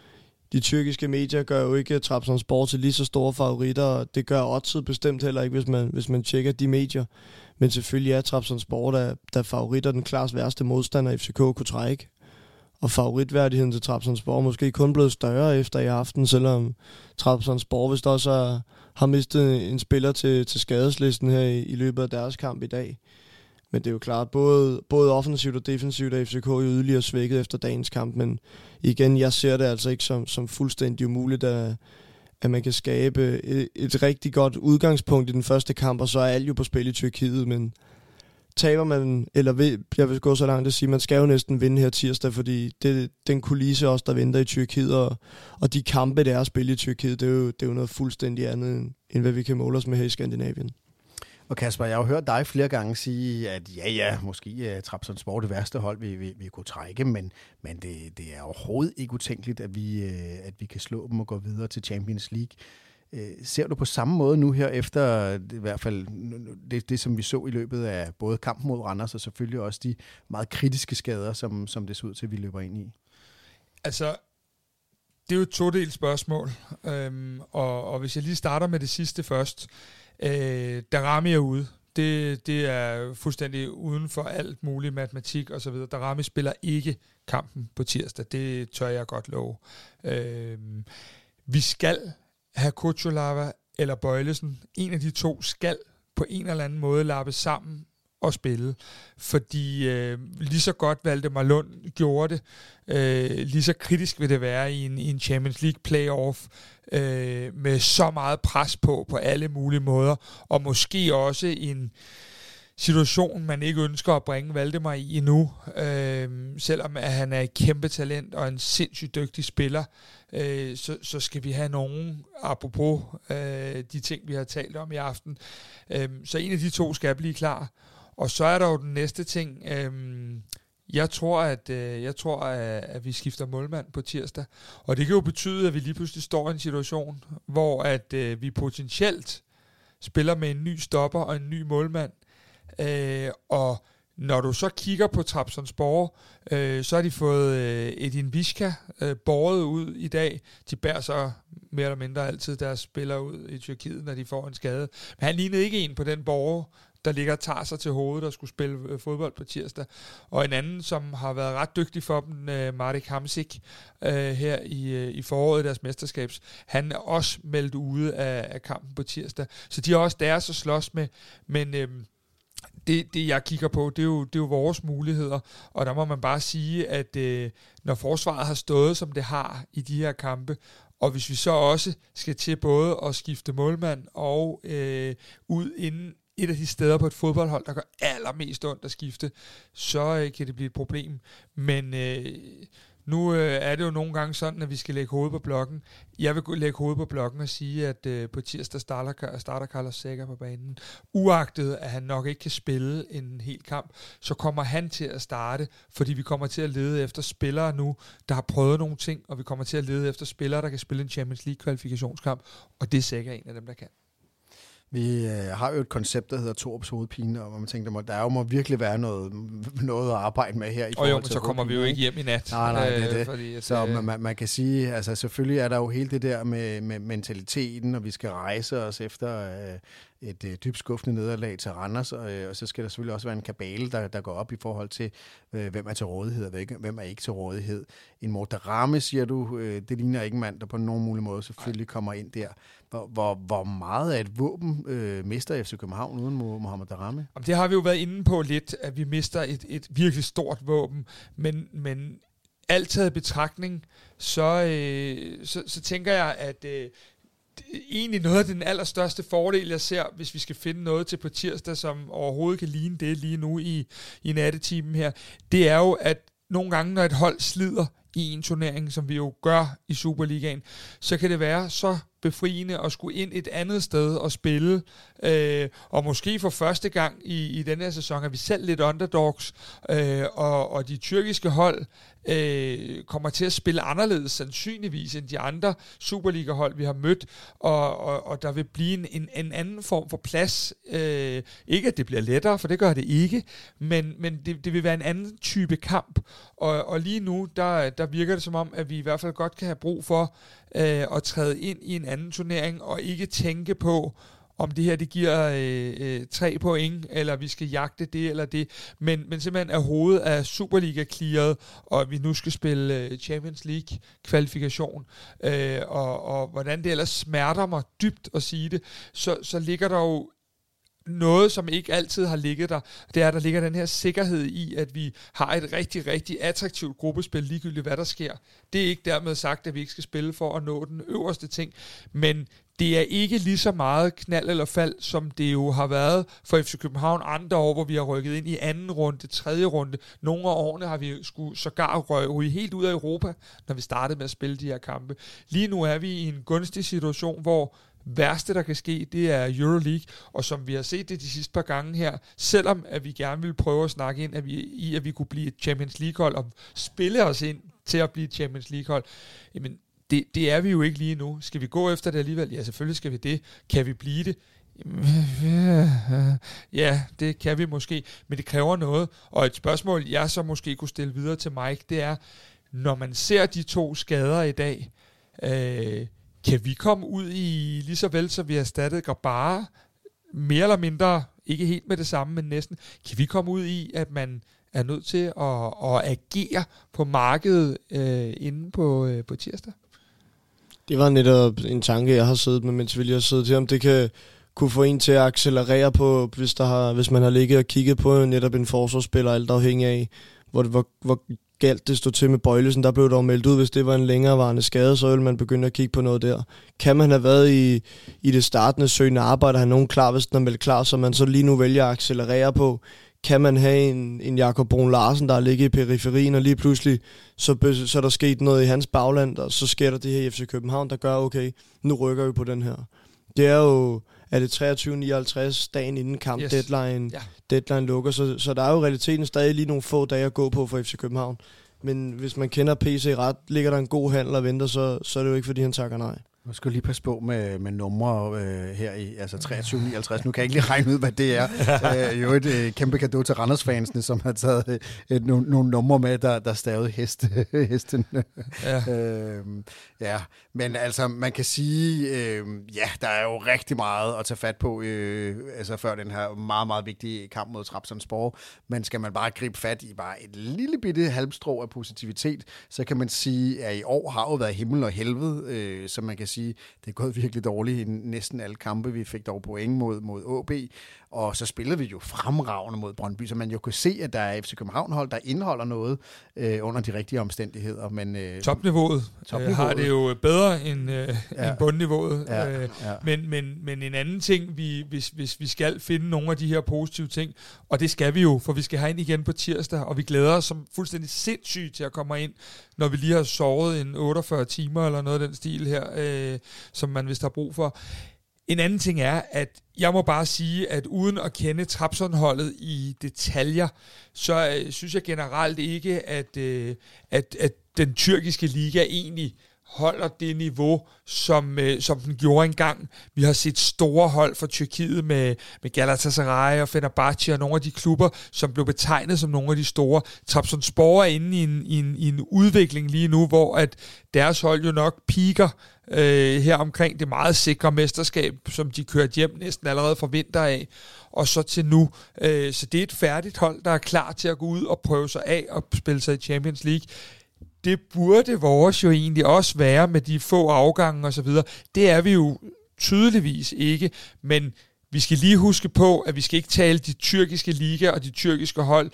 de tyrkiske medier gør jo ikke Trabzonspor til lige så store favoritter, og det gør Oddset bestemt heller ikke, hvis man, hvis man tjekker de medier. Men selvfølgelig er Trabzonspor, der, der favoritter den klart værste modstander, FCK kunne trække. Og favoritværdigheden til Trabzonspor er måske kun blevet større efter i aften, selvom Trabzonspor vist også har, har mistet en spiller til, til skadeslisten her i, i løbet af deres kamp i dag. Men det er jo klart, både, både offensivt og defensivt er FCK jo yderligere svækket efter dagens kamp, men igen, jeg ser det altså ikke som, som fuldstændig umuligt, at, at man kan skabe et, et rigtig godt udgangspunkt i den første kamp, og så er alt jo på spil i Tyrkiet, men taber man, eller ved, jeg vil gå så langt at sige, man skal jo næsten vinde her tirsdag, fordi det, den kulisse også, der venter i Tyrkiet, og, og de kampe, der er at spille i Tyrkiet, det er jo, det er jo noget fuldstændig andet, end, end hvad vi kan måle os med her i Skandinavien. Og Kasper, jeg har jo hørt dig flere gange sige, at ja, ja, måske øh, er Trabzonspor det værste hold, vi, vi, vi kunne trække, men, men det, det er overhovedet ikke utænkeligt, at vi, øh, at vi kan slå dem og gå videre til Champions League. Øh, ser du på samme måde nu her efter i hvert fald det, det, som vi så i løbet af både kampen mod Randers og selvfølgelig også de meget kritiske skader, som, som det ser ud til, at vi løber ind i? Altså, det er jo et todelt spørgsmål, øhm, og, og hvis jeg lige starter med det sidste først, Øh, Darami er ude. Det, det er fuldstændig uden for alt muligt matematik og så videre. Darami spiller ikke kampen på tirsdag. Det tør jeg godt love. Øh, vi skal have Kuchulava eller Bøjlesen. En af de to skal på en eller anden måde lappe sammen at spille. Fordi øh, lige så godt Valdemar Lund gjorde det, øh, lige så kritisk vil det være i en, i en Champions League playoff øh, med så meget pres på på alle mulige måder, og måske også en situation, man ikke ønsker at bringe Valdemar i endnu, øh, selvom at han er et kæmpe talent og en sindssygt dygtig spiller, øh, så, så skal vi have nogen, apropos øh, de ting, vi har talt om i aften. Øh, så en af de to skal blive klar. Og så er der jo den næste ting. Øhm, jeg tror, at, øh, jeg tror at, at vi skifter målmand på tirsdag. Og det kan jo betyde, at vi lige pludselig står i en situation, hvor at øh, vi potentielt spiller med en ny stopper og en ny målmand. Øh, og når du så kigger på Trabzonspor, øh, så har de fået øh, Edin Vizca øh, båret ud i dag. De bærer så mere eller mindre altid deres spillere ud i Tyrkiet, når de får en skade. Men han lignede ikke en på den borger, der ligger og tager sig til hovedet og skulle spille øh, fodbold på tirsdag. Og en anden, som har været ret dygtig for dem, øh, Marek Hamsik, øh, her i, øh, i foråret deres mesterskabs, han er også meldt ude af, af kampen på tirsdag. Så de har også deres at slås med, men... Øh, det, det jeg kigger på, det er, jo, det er jo vores muligheder, og der må man bare sige, at øh, når forsvaret har stået, som det har i de her kampe, og hvis vi så også skal til både at skifte målmand og øh, ud inden et af de steder på et fodboldhold, der gør allermest ondt at skifte, så øh, kan det blive et problem. Men øh, nu øh, er det jo nogle gange sådan, at vi skal lægge hovedet på blokken. Jeg vil lægge hovedet på blokken og sige, at øh, på tirsdag starter, starter Carlos Sækker på banen. Uagtet, at han nok ikke kan spille en hel kamp, så kommer han til at starte, fordi vi kommer til at lede efter spillere nu, der har prøvet nogle ting, og vi kommer til at lede efter spillere, der kan spille en Champions League kvalifikationskamp, og det er Sækker en af dem, der kan. Vi øh, har jo et koncept, der hedder Torps hovedpine, og man tænker, der jo må virkelig være noget, noget at arbejde med her. I og jo, men så kommer vi jo ikke hjem i nat. Nej, nej, det er øh, det. Fordi, så øh, man, man kan sige, altså selvfølgelig er der jo hele det der med, med mentaliteten, og vi skal rejse os efter øh, et øh, dybt skuffende nederlag til Randers, og, øh, og så skal der selvfølgelig også være en kabale, der, der går op i forhold til, øh, hvem er til rådighed, og hvem er ikke til rådighed. En Mortarame, siger du, øh, det ligner ikke en mand, der på nogen mulig måde selvfølgelig kommer ind der. Hvor, hvor, hvor meget af et våben øh, mister FC København uden Mohamed Darame? Det har vi jo været inde på lidt, at vi mister et, et virkelig stort våben, men, men alt taget betragtning, så, øh, så, så tænker jeg, at øh, egentlig noget af den allerstørste fordel, jeg ser, hvis vi skal finde noget til på tirsdag, som overhovedet kan ligne det lige nu i, i nattetimen her, det er jo, at nogle gange, når et hold slider i en turnering, som vi jo gør i Superligaen, så kan det være så befriende at skulle ind et andet sted og spille. Øh, og måske for første gang i, i den her sæson er vi selv lidt underdogs, øh, og, og de tyrkiske hold øh, kommer til at spille anderledes sandsynligvis end de andre Superliga-hold, vi har mødt, og, og, og der vil blive en, en, en anden form for plads. Øh, ikke at det bliver lettere, for det gør det ikke, men, men det, det vil være en anden type kamp. Og, og lige nu, der, der virker det som om, at vi i hvert fald godt kan have brug for øh, at træde ind i en anden turnering, og ikke tænke på, om det her det giver øh, øh, tre point, eller vi skal jagte det eller det, men, men simpelthen er hovedet af Superliga clearet, og vi nu skal spille øh, Champions League kvalifikation, øh, og, og hvordan det ellers smerter mig dybt at sige det, så, så ligger der jo noget, som ikke altid har ligget der. Det er, at der ligger den her sikkerhed i, at vi har et rigtig, rigtig attraktivt gruppespil, ligegyldigt hvad der sker. Det er ikke dermed sagt, at vi ikke skal spille for at nå den øverste ting, men det er ikke lige så meget knald eller fald, som det jo har været for FC København andre år, hvor vi har rykket ind i anden runde, tredje runde. Nogle af årene har vi skulle sågar røge helt ud af Europa, når vi startede med at spille de her kampe. Lige nu er vi i en gunstig situation, hvor værste, der kan ske, det er Euroleague, og som vi har set det de sidste par gange her, selvom at vi gerne vil prøve at snakke ind at vi, i, at vi kunne blive et Champions League-hold, og spille os ind til at blive et Champions League-hold, jamen det, det er vi jo ikke lige nu. Skal vi gå efter det alligevel? Ja, selvfølgelig skal vi det. Kan vi blive det? *laughs* Ja, det kan vi måske, men det kræver noget. Og et spørgsmål, jeg så måske kunne stille videre til Mike, det er, når man ser de to skader i dag, øh, kan vi komme ud i, lige så vel som vi har erstattet bare mere eller mindre, ikke helt med det samme, men næsten, kan vi komme ud i, at man er nødt til at, at agere på markedet øh, inde på, øh, på tirsdag? Det var netop en tanke, jeg har siddet med, mens vi lige har siddet til, om det kan kunne få en til at accelerere på, hvis, der har, hvis man har ligget og kigget på netop en forsvarsspiller, alt afhængig af, hvor, hvor, hvor galt det stod til med Bøjlesen. Der blev dog meldt ud, hvis det var en længerevarende skade, så ville man begynde at kigge på noget der. Kan man have været i, i det startende søgende arbejde, have nogen klar, hvis den er meldt klar, så man så lige nu vælger at accelerere på? Kan man have en, en Jakob Brun Larsen, der er ligget i periferien, og lige pludselig, så, så er der sket noget i hans bagland, og så sker der det her i FC København, der gør, okay, nu rykker vi på den her. Det er jo, er det 23.59 dagen inden kamp yes. deadline, ja. deadline lukker, så, så der er jo realiteten stadig lige nogle få dage at gå på for FC København. Men hvis man kender PC ret, ligger der en god handel og venter, så, så er det jo ikke, fordi han takker nej. Nu skal lige passe på med, med numre øh, her i altså 2359. Nu kan jeg ikke lige regne ud, hvad det er. øh, jo et øh, kæmpe gave til Randers-fansene, som har taget øh, et, nogle, nogle numre med, der, der stavede hest, *laughs* hesten. Ja. øh, ja, men altså man kan sige, øh, ja, der er jo rigtig meget at tage fat på, øh, altså før den her meget, meget vigtige kamp mod Trabzonspor. Men skal man bare gribe fat i bare et lille bitte halmstrå af positivitet, så kan man sige, at i år har jo været himmel og helvede, øh, så man kan sige, det er gået virkelig dårligt i næsten alle kampe. Vi fik dog point mod, mod AB, og så spillede vi jo fremragende mod Brøndby, så man jo kunne se, at der er FC København-hold, der indeholder noget øh, under de rigtige omstændigheder. Men, øh, Topniveauet, Topniveauet. Øh, har det jo bedre end, øh, Ja. end bundniveauet. Ja, Øh, ja. Men, men, men en anden ting, vi, hvis, hvis vi skal finde nogle af de her positive ting, og det skal vi jo, for vi skal have ind igen på tirsdag, og vi glæder os som fuldstændig sindssygt til at komme ind, når vi lige har sovet en 48 timer eller noget af den stil her, øh, som man vist har brug for. En anden ting er, at jeg må bare sige, at uden at kende Trapsonholdet i detaljer, så øh, synes jeg generelt ikke, at, øh, at, at den tyrkiske liga egentlig holder det niveau, som, øh, som den gjorde engang. Vi har set store hold fra Tyrkiet med, med Galatasaray og Fenerbahce og nogle af de klubber, som blev betegnet som nogle af de store. Trabzonspor er inde i en, i, en, i en udvikling lige nu, hvor at deres hold jo nok piker øh, her omkring det meget sikre mesterskab, som de kørte hjem næsten allerede fra vinter af, og så til nu. Øh, så det er et færdigt hold, der er klar til at gå ud og prøve sig af og spille sig i Champions League det burde vores jo egentlig også være med de få afgange og så videre. Det er vi jo tydeligvis ikke, men vi skal lige huske på, at vi skal ikke tale de tyrkiske liga og de tyrkiske hold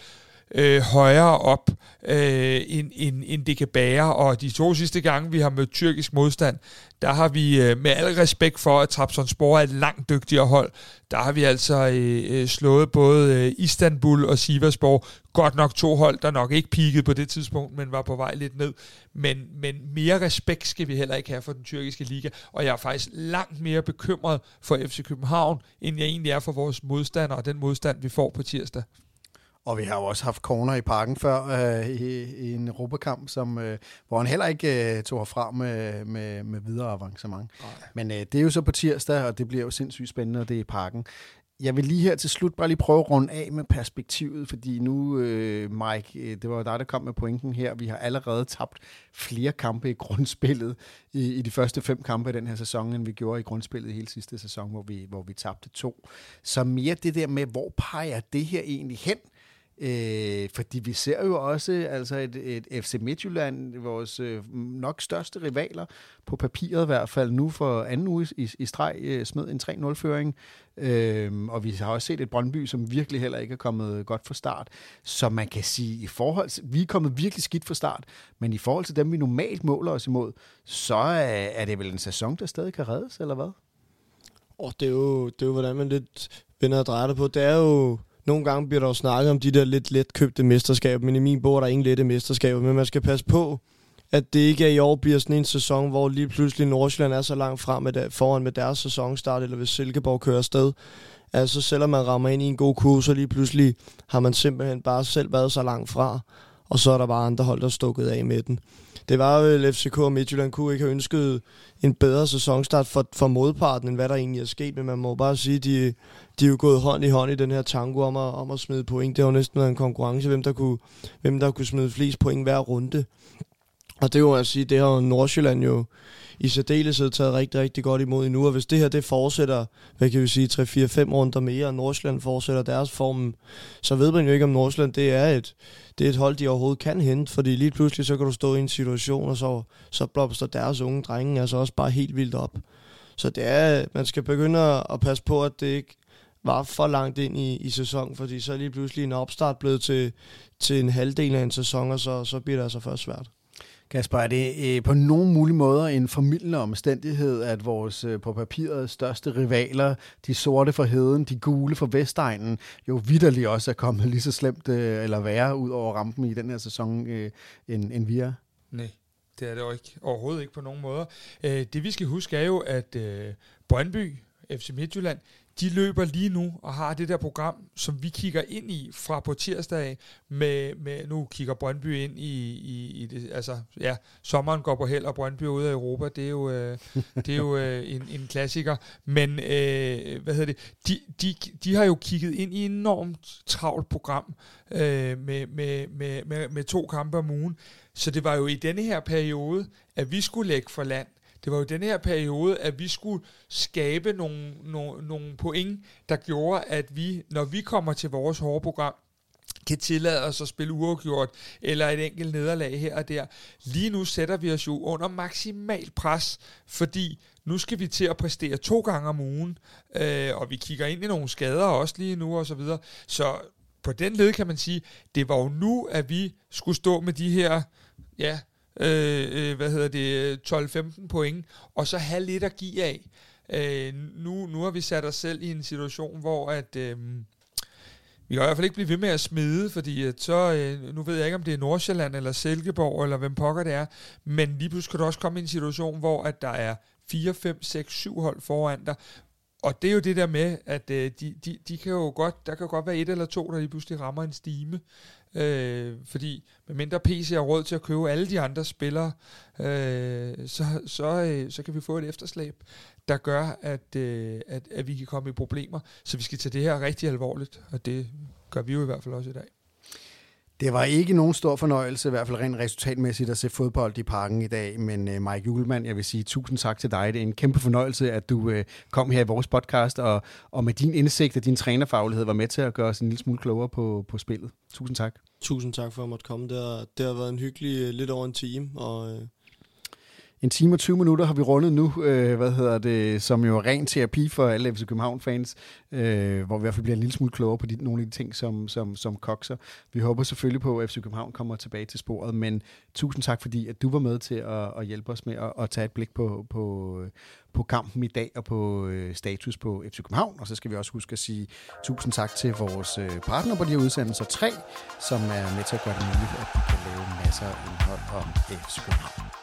øh, højere op, øh, end, end, end det kan bære. Og de to sidste gange, vi har mødt tyrkisk modstand, der har vi øh, med al respekt for, at Trabzonspor er et langt dygtigere hold, der har vi altså øh, øh, slået både øh, Istanbul og Sivasspor. Godt nok to hold, der nok ikke peakede på det tidspunkt, men var på vej lidt ned. Men, men mere respekt skal vi heller ikke have for den tyrkiske liga, og jeg er faktisk langt mere bekymret for FC København, end jeg egentlig er for vores modstandere og den modstand, vi får på tirsdag. Og vi har jo også haft corner i parken før øh, i, i en Europakamp, som, øh, hvor han heller ikke øh, tog herfra med, med, med videre avancement. Nej. Men øh, det er jo så på tirsdag, og det bliver jo sindssygt spændende, og det er i parken. Jeg vil lige her til slut bare lige prøve at runde af med perspektivet, fordi nu, øh, Mike, øh, det var jo dig, der kom med pointen her. Vi har allerede tabt flere kampe i grundspillet i, i de første fem kampe i den her sæson, end vi gjorde i grundspillet i hele sidste sæson, hvor vi, hvor vi tabte to. Så mere det der med, hvor peger det her egentlig hen? Øh, fordi vi ser jo også altså et, et FC Midtjylland, vores øh, nok største rivaler, på papiret i hvert fald nu for anden uge i, i streg, øh, smed en 3-0-føring. Øh, og vi har også set et Brøndby, som virkelig heller ikke er kommet godt fra start. Så man kan sige, i forhold til, vi er kommet virkelig skidt fra start, men i forhold til dem, vi normalt måler os imod, så er, er det vel en sæson, der stadig kan reddes, eller hvad? Og det er jo, det er jo hvordan man lidt vender og drejer det på. Det er jo, nogle gange bliver der jo snakket om de der lidt let købte mesterskaber, men i min bog er der ingen lette mesterskaber. Men man skal passe på, at det ikke er i år bliver sådan en sæson, hvor lige pludselig Nordsjælland er så langt frem med der, foran med deres sæsonstart, eller hvis Silkeborg kører afsted. Altså selvom man rammer ind i en god kurs, så lige pludselig har man simpelthen bare selv været så langt fra, og så er der bare andre hold, der er stukket af med den. Det var jo, FCK og Midtjylland kunne ikke have ønsket en bedre sæsonstart for, for modparten, end hvad der egentlig er sket, men man må bare sige, de, de er jo gået hånd i hånd i den her tango om at, om at smide point. Det har jo næsten været en konkurrence, hvem der kunne, hvem der kunne smide flest point hver runde. Og det er jo at sige, det har jo Nordsjælland jo i særdeleshed taget rigtig, rigtig godt imod endnu. Og hvis det her det fortsætter, hvad kan vi sige, 3-4-5 runder mere, og Nordsjælland fortsætter deres form, så ved man jo ikke, om Nordsjælland det er et, det er et hold, de overhovedet kan hente. Fordi lige pludselig, så kan du stå i en situation, og så, så blomster deres unge drenge altså også bare helt vildt op. Så det er, man skal begynde at, at passe på, at det ikke var for langt ind i, i sæsonen, fordi så er lige pludselig en opstart blevet til, til en halvdel af en sæson, og så, så bliver det altså først svært. Kasper, er det øh, på nogen mulig måder en formidlende omstændighed, at vores øh, på papiret største rivaler, de sorte for heden, de gule for Vestegnen, jo vidderligt også er kommet lige så slemt øh, eller værre ud over rampen i den her sæson, øh, end, end vi er? Nej, det er det jo ikke. Overhovedet ikke på nogen måder. Øh, det vi skal huske er jo, at øh, Brøndby, FC Midtjylland, de løber lige nu og har det der program, som vi kigger ind i fra på tirsdag med, med nu kigger Brøndby ind i, i, i det, altså ja, sommeren går på held, og Brøndby er ude af Europa, det er jo, øh, det er jo *laughs* øh, en, en klassiker, men øh, hvad hedder det, de, de, de har jo kigget ind i et enormt travlt program øh, med, med, med, med, med to kampe om ugen, så det var jo i denne her periode, at vi skulle lægge for land, det var jo den her periode, at vi skulle skabe nogle, nogle, nogle point, der gjorde, at vi, når vi kommer til vores hårde program, kan tillade os at spille uafgjort, eller et enkelt nederlag her og der. Lige nu sætter vi os jo under maksimal pres, fordi nu skal vi til at præstere to gange om ugen, øh, og vi kigger ind i nogle skader også lige nu og så videre. Så på den led kan man sige, det var jo nu, at vi skulle stå med de her, ja, Øh, øh, hvad hedder det, 12-15 point, og så have lidt at give af. Øh, nu, nu har vi sat os selv i en situation, hvor at... Øh, vi kan i hvert fald ikke blive ved med at smide, fordi at så, øh, nu ved jeg ikke, om det er Nordsjælland eller Silkeborg, eller hvem pokker det er, men lige pludselig kan du også komme i en situation, hvor at der er 4, 5, 6, 7 hold foran dig, og det er jo det der med, at øh, de, de, de kan jo godt, der kan jo godt være et eller to, der lige pludselig rammer en stime. Øh, fordi med mindre PC har råd til at købe alle de andre spillere, øh, så, så, øh, så kan vi få et efterslæb, der gør, at, øh, at, at vi kan komme i problemer. Så vi skal tage det her rigtig alvorligt, og det gør vi jo i hvert fald også i dag. Det var ikke nogen stor fornøjelse, i hvert fald rent resultatmæssigt, at se fodbold i parken i dag. Men uh, Mike Julemand, jeg vil sige tusind tak til dig. Det er en kæmpe fornøjelse, at du uh, kom her i vores podcast, og, og med din indsigt og din trænerfaglighed var med til at gøre os en lille smule klogere på, på spillet. Tusind tak. Tusind tak for at måtte komme. Det har, det har været en hyggelig øh, lidt over en time, og en time og 20 minutter har vi rundet nu, øh, hvad hedder det, som jo er ren terapi for alle FC København-fans, øh, hvor vi i hvert fald bliver en lille smule klogere på de, nogle af de ting, som, som, som kokser. Vi håber selvfølgelig på, at FC København kommer tilbage til sporet, men tusind tak, fordi at du var med til at, at hjælpe os med at, at tage et blik på, på, på kampen i dag og på øh, status på FC København. Og så skal vi også huske at sige tusind tak til vores øh, partner på de her udsendelser 3, som er med til at gøre det muligt, at vi kan lave masser af indhold om FC København.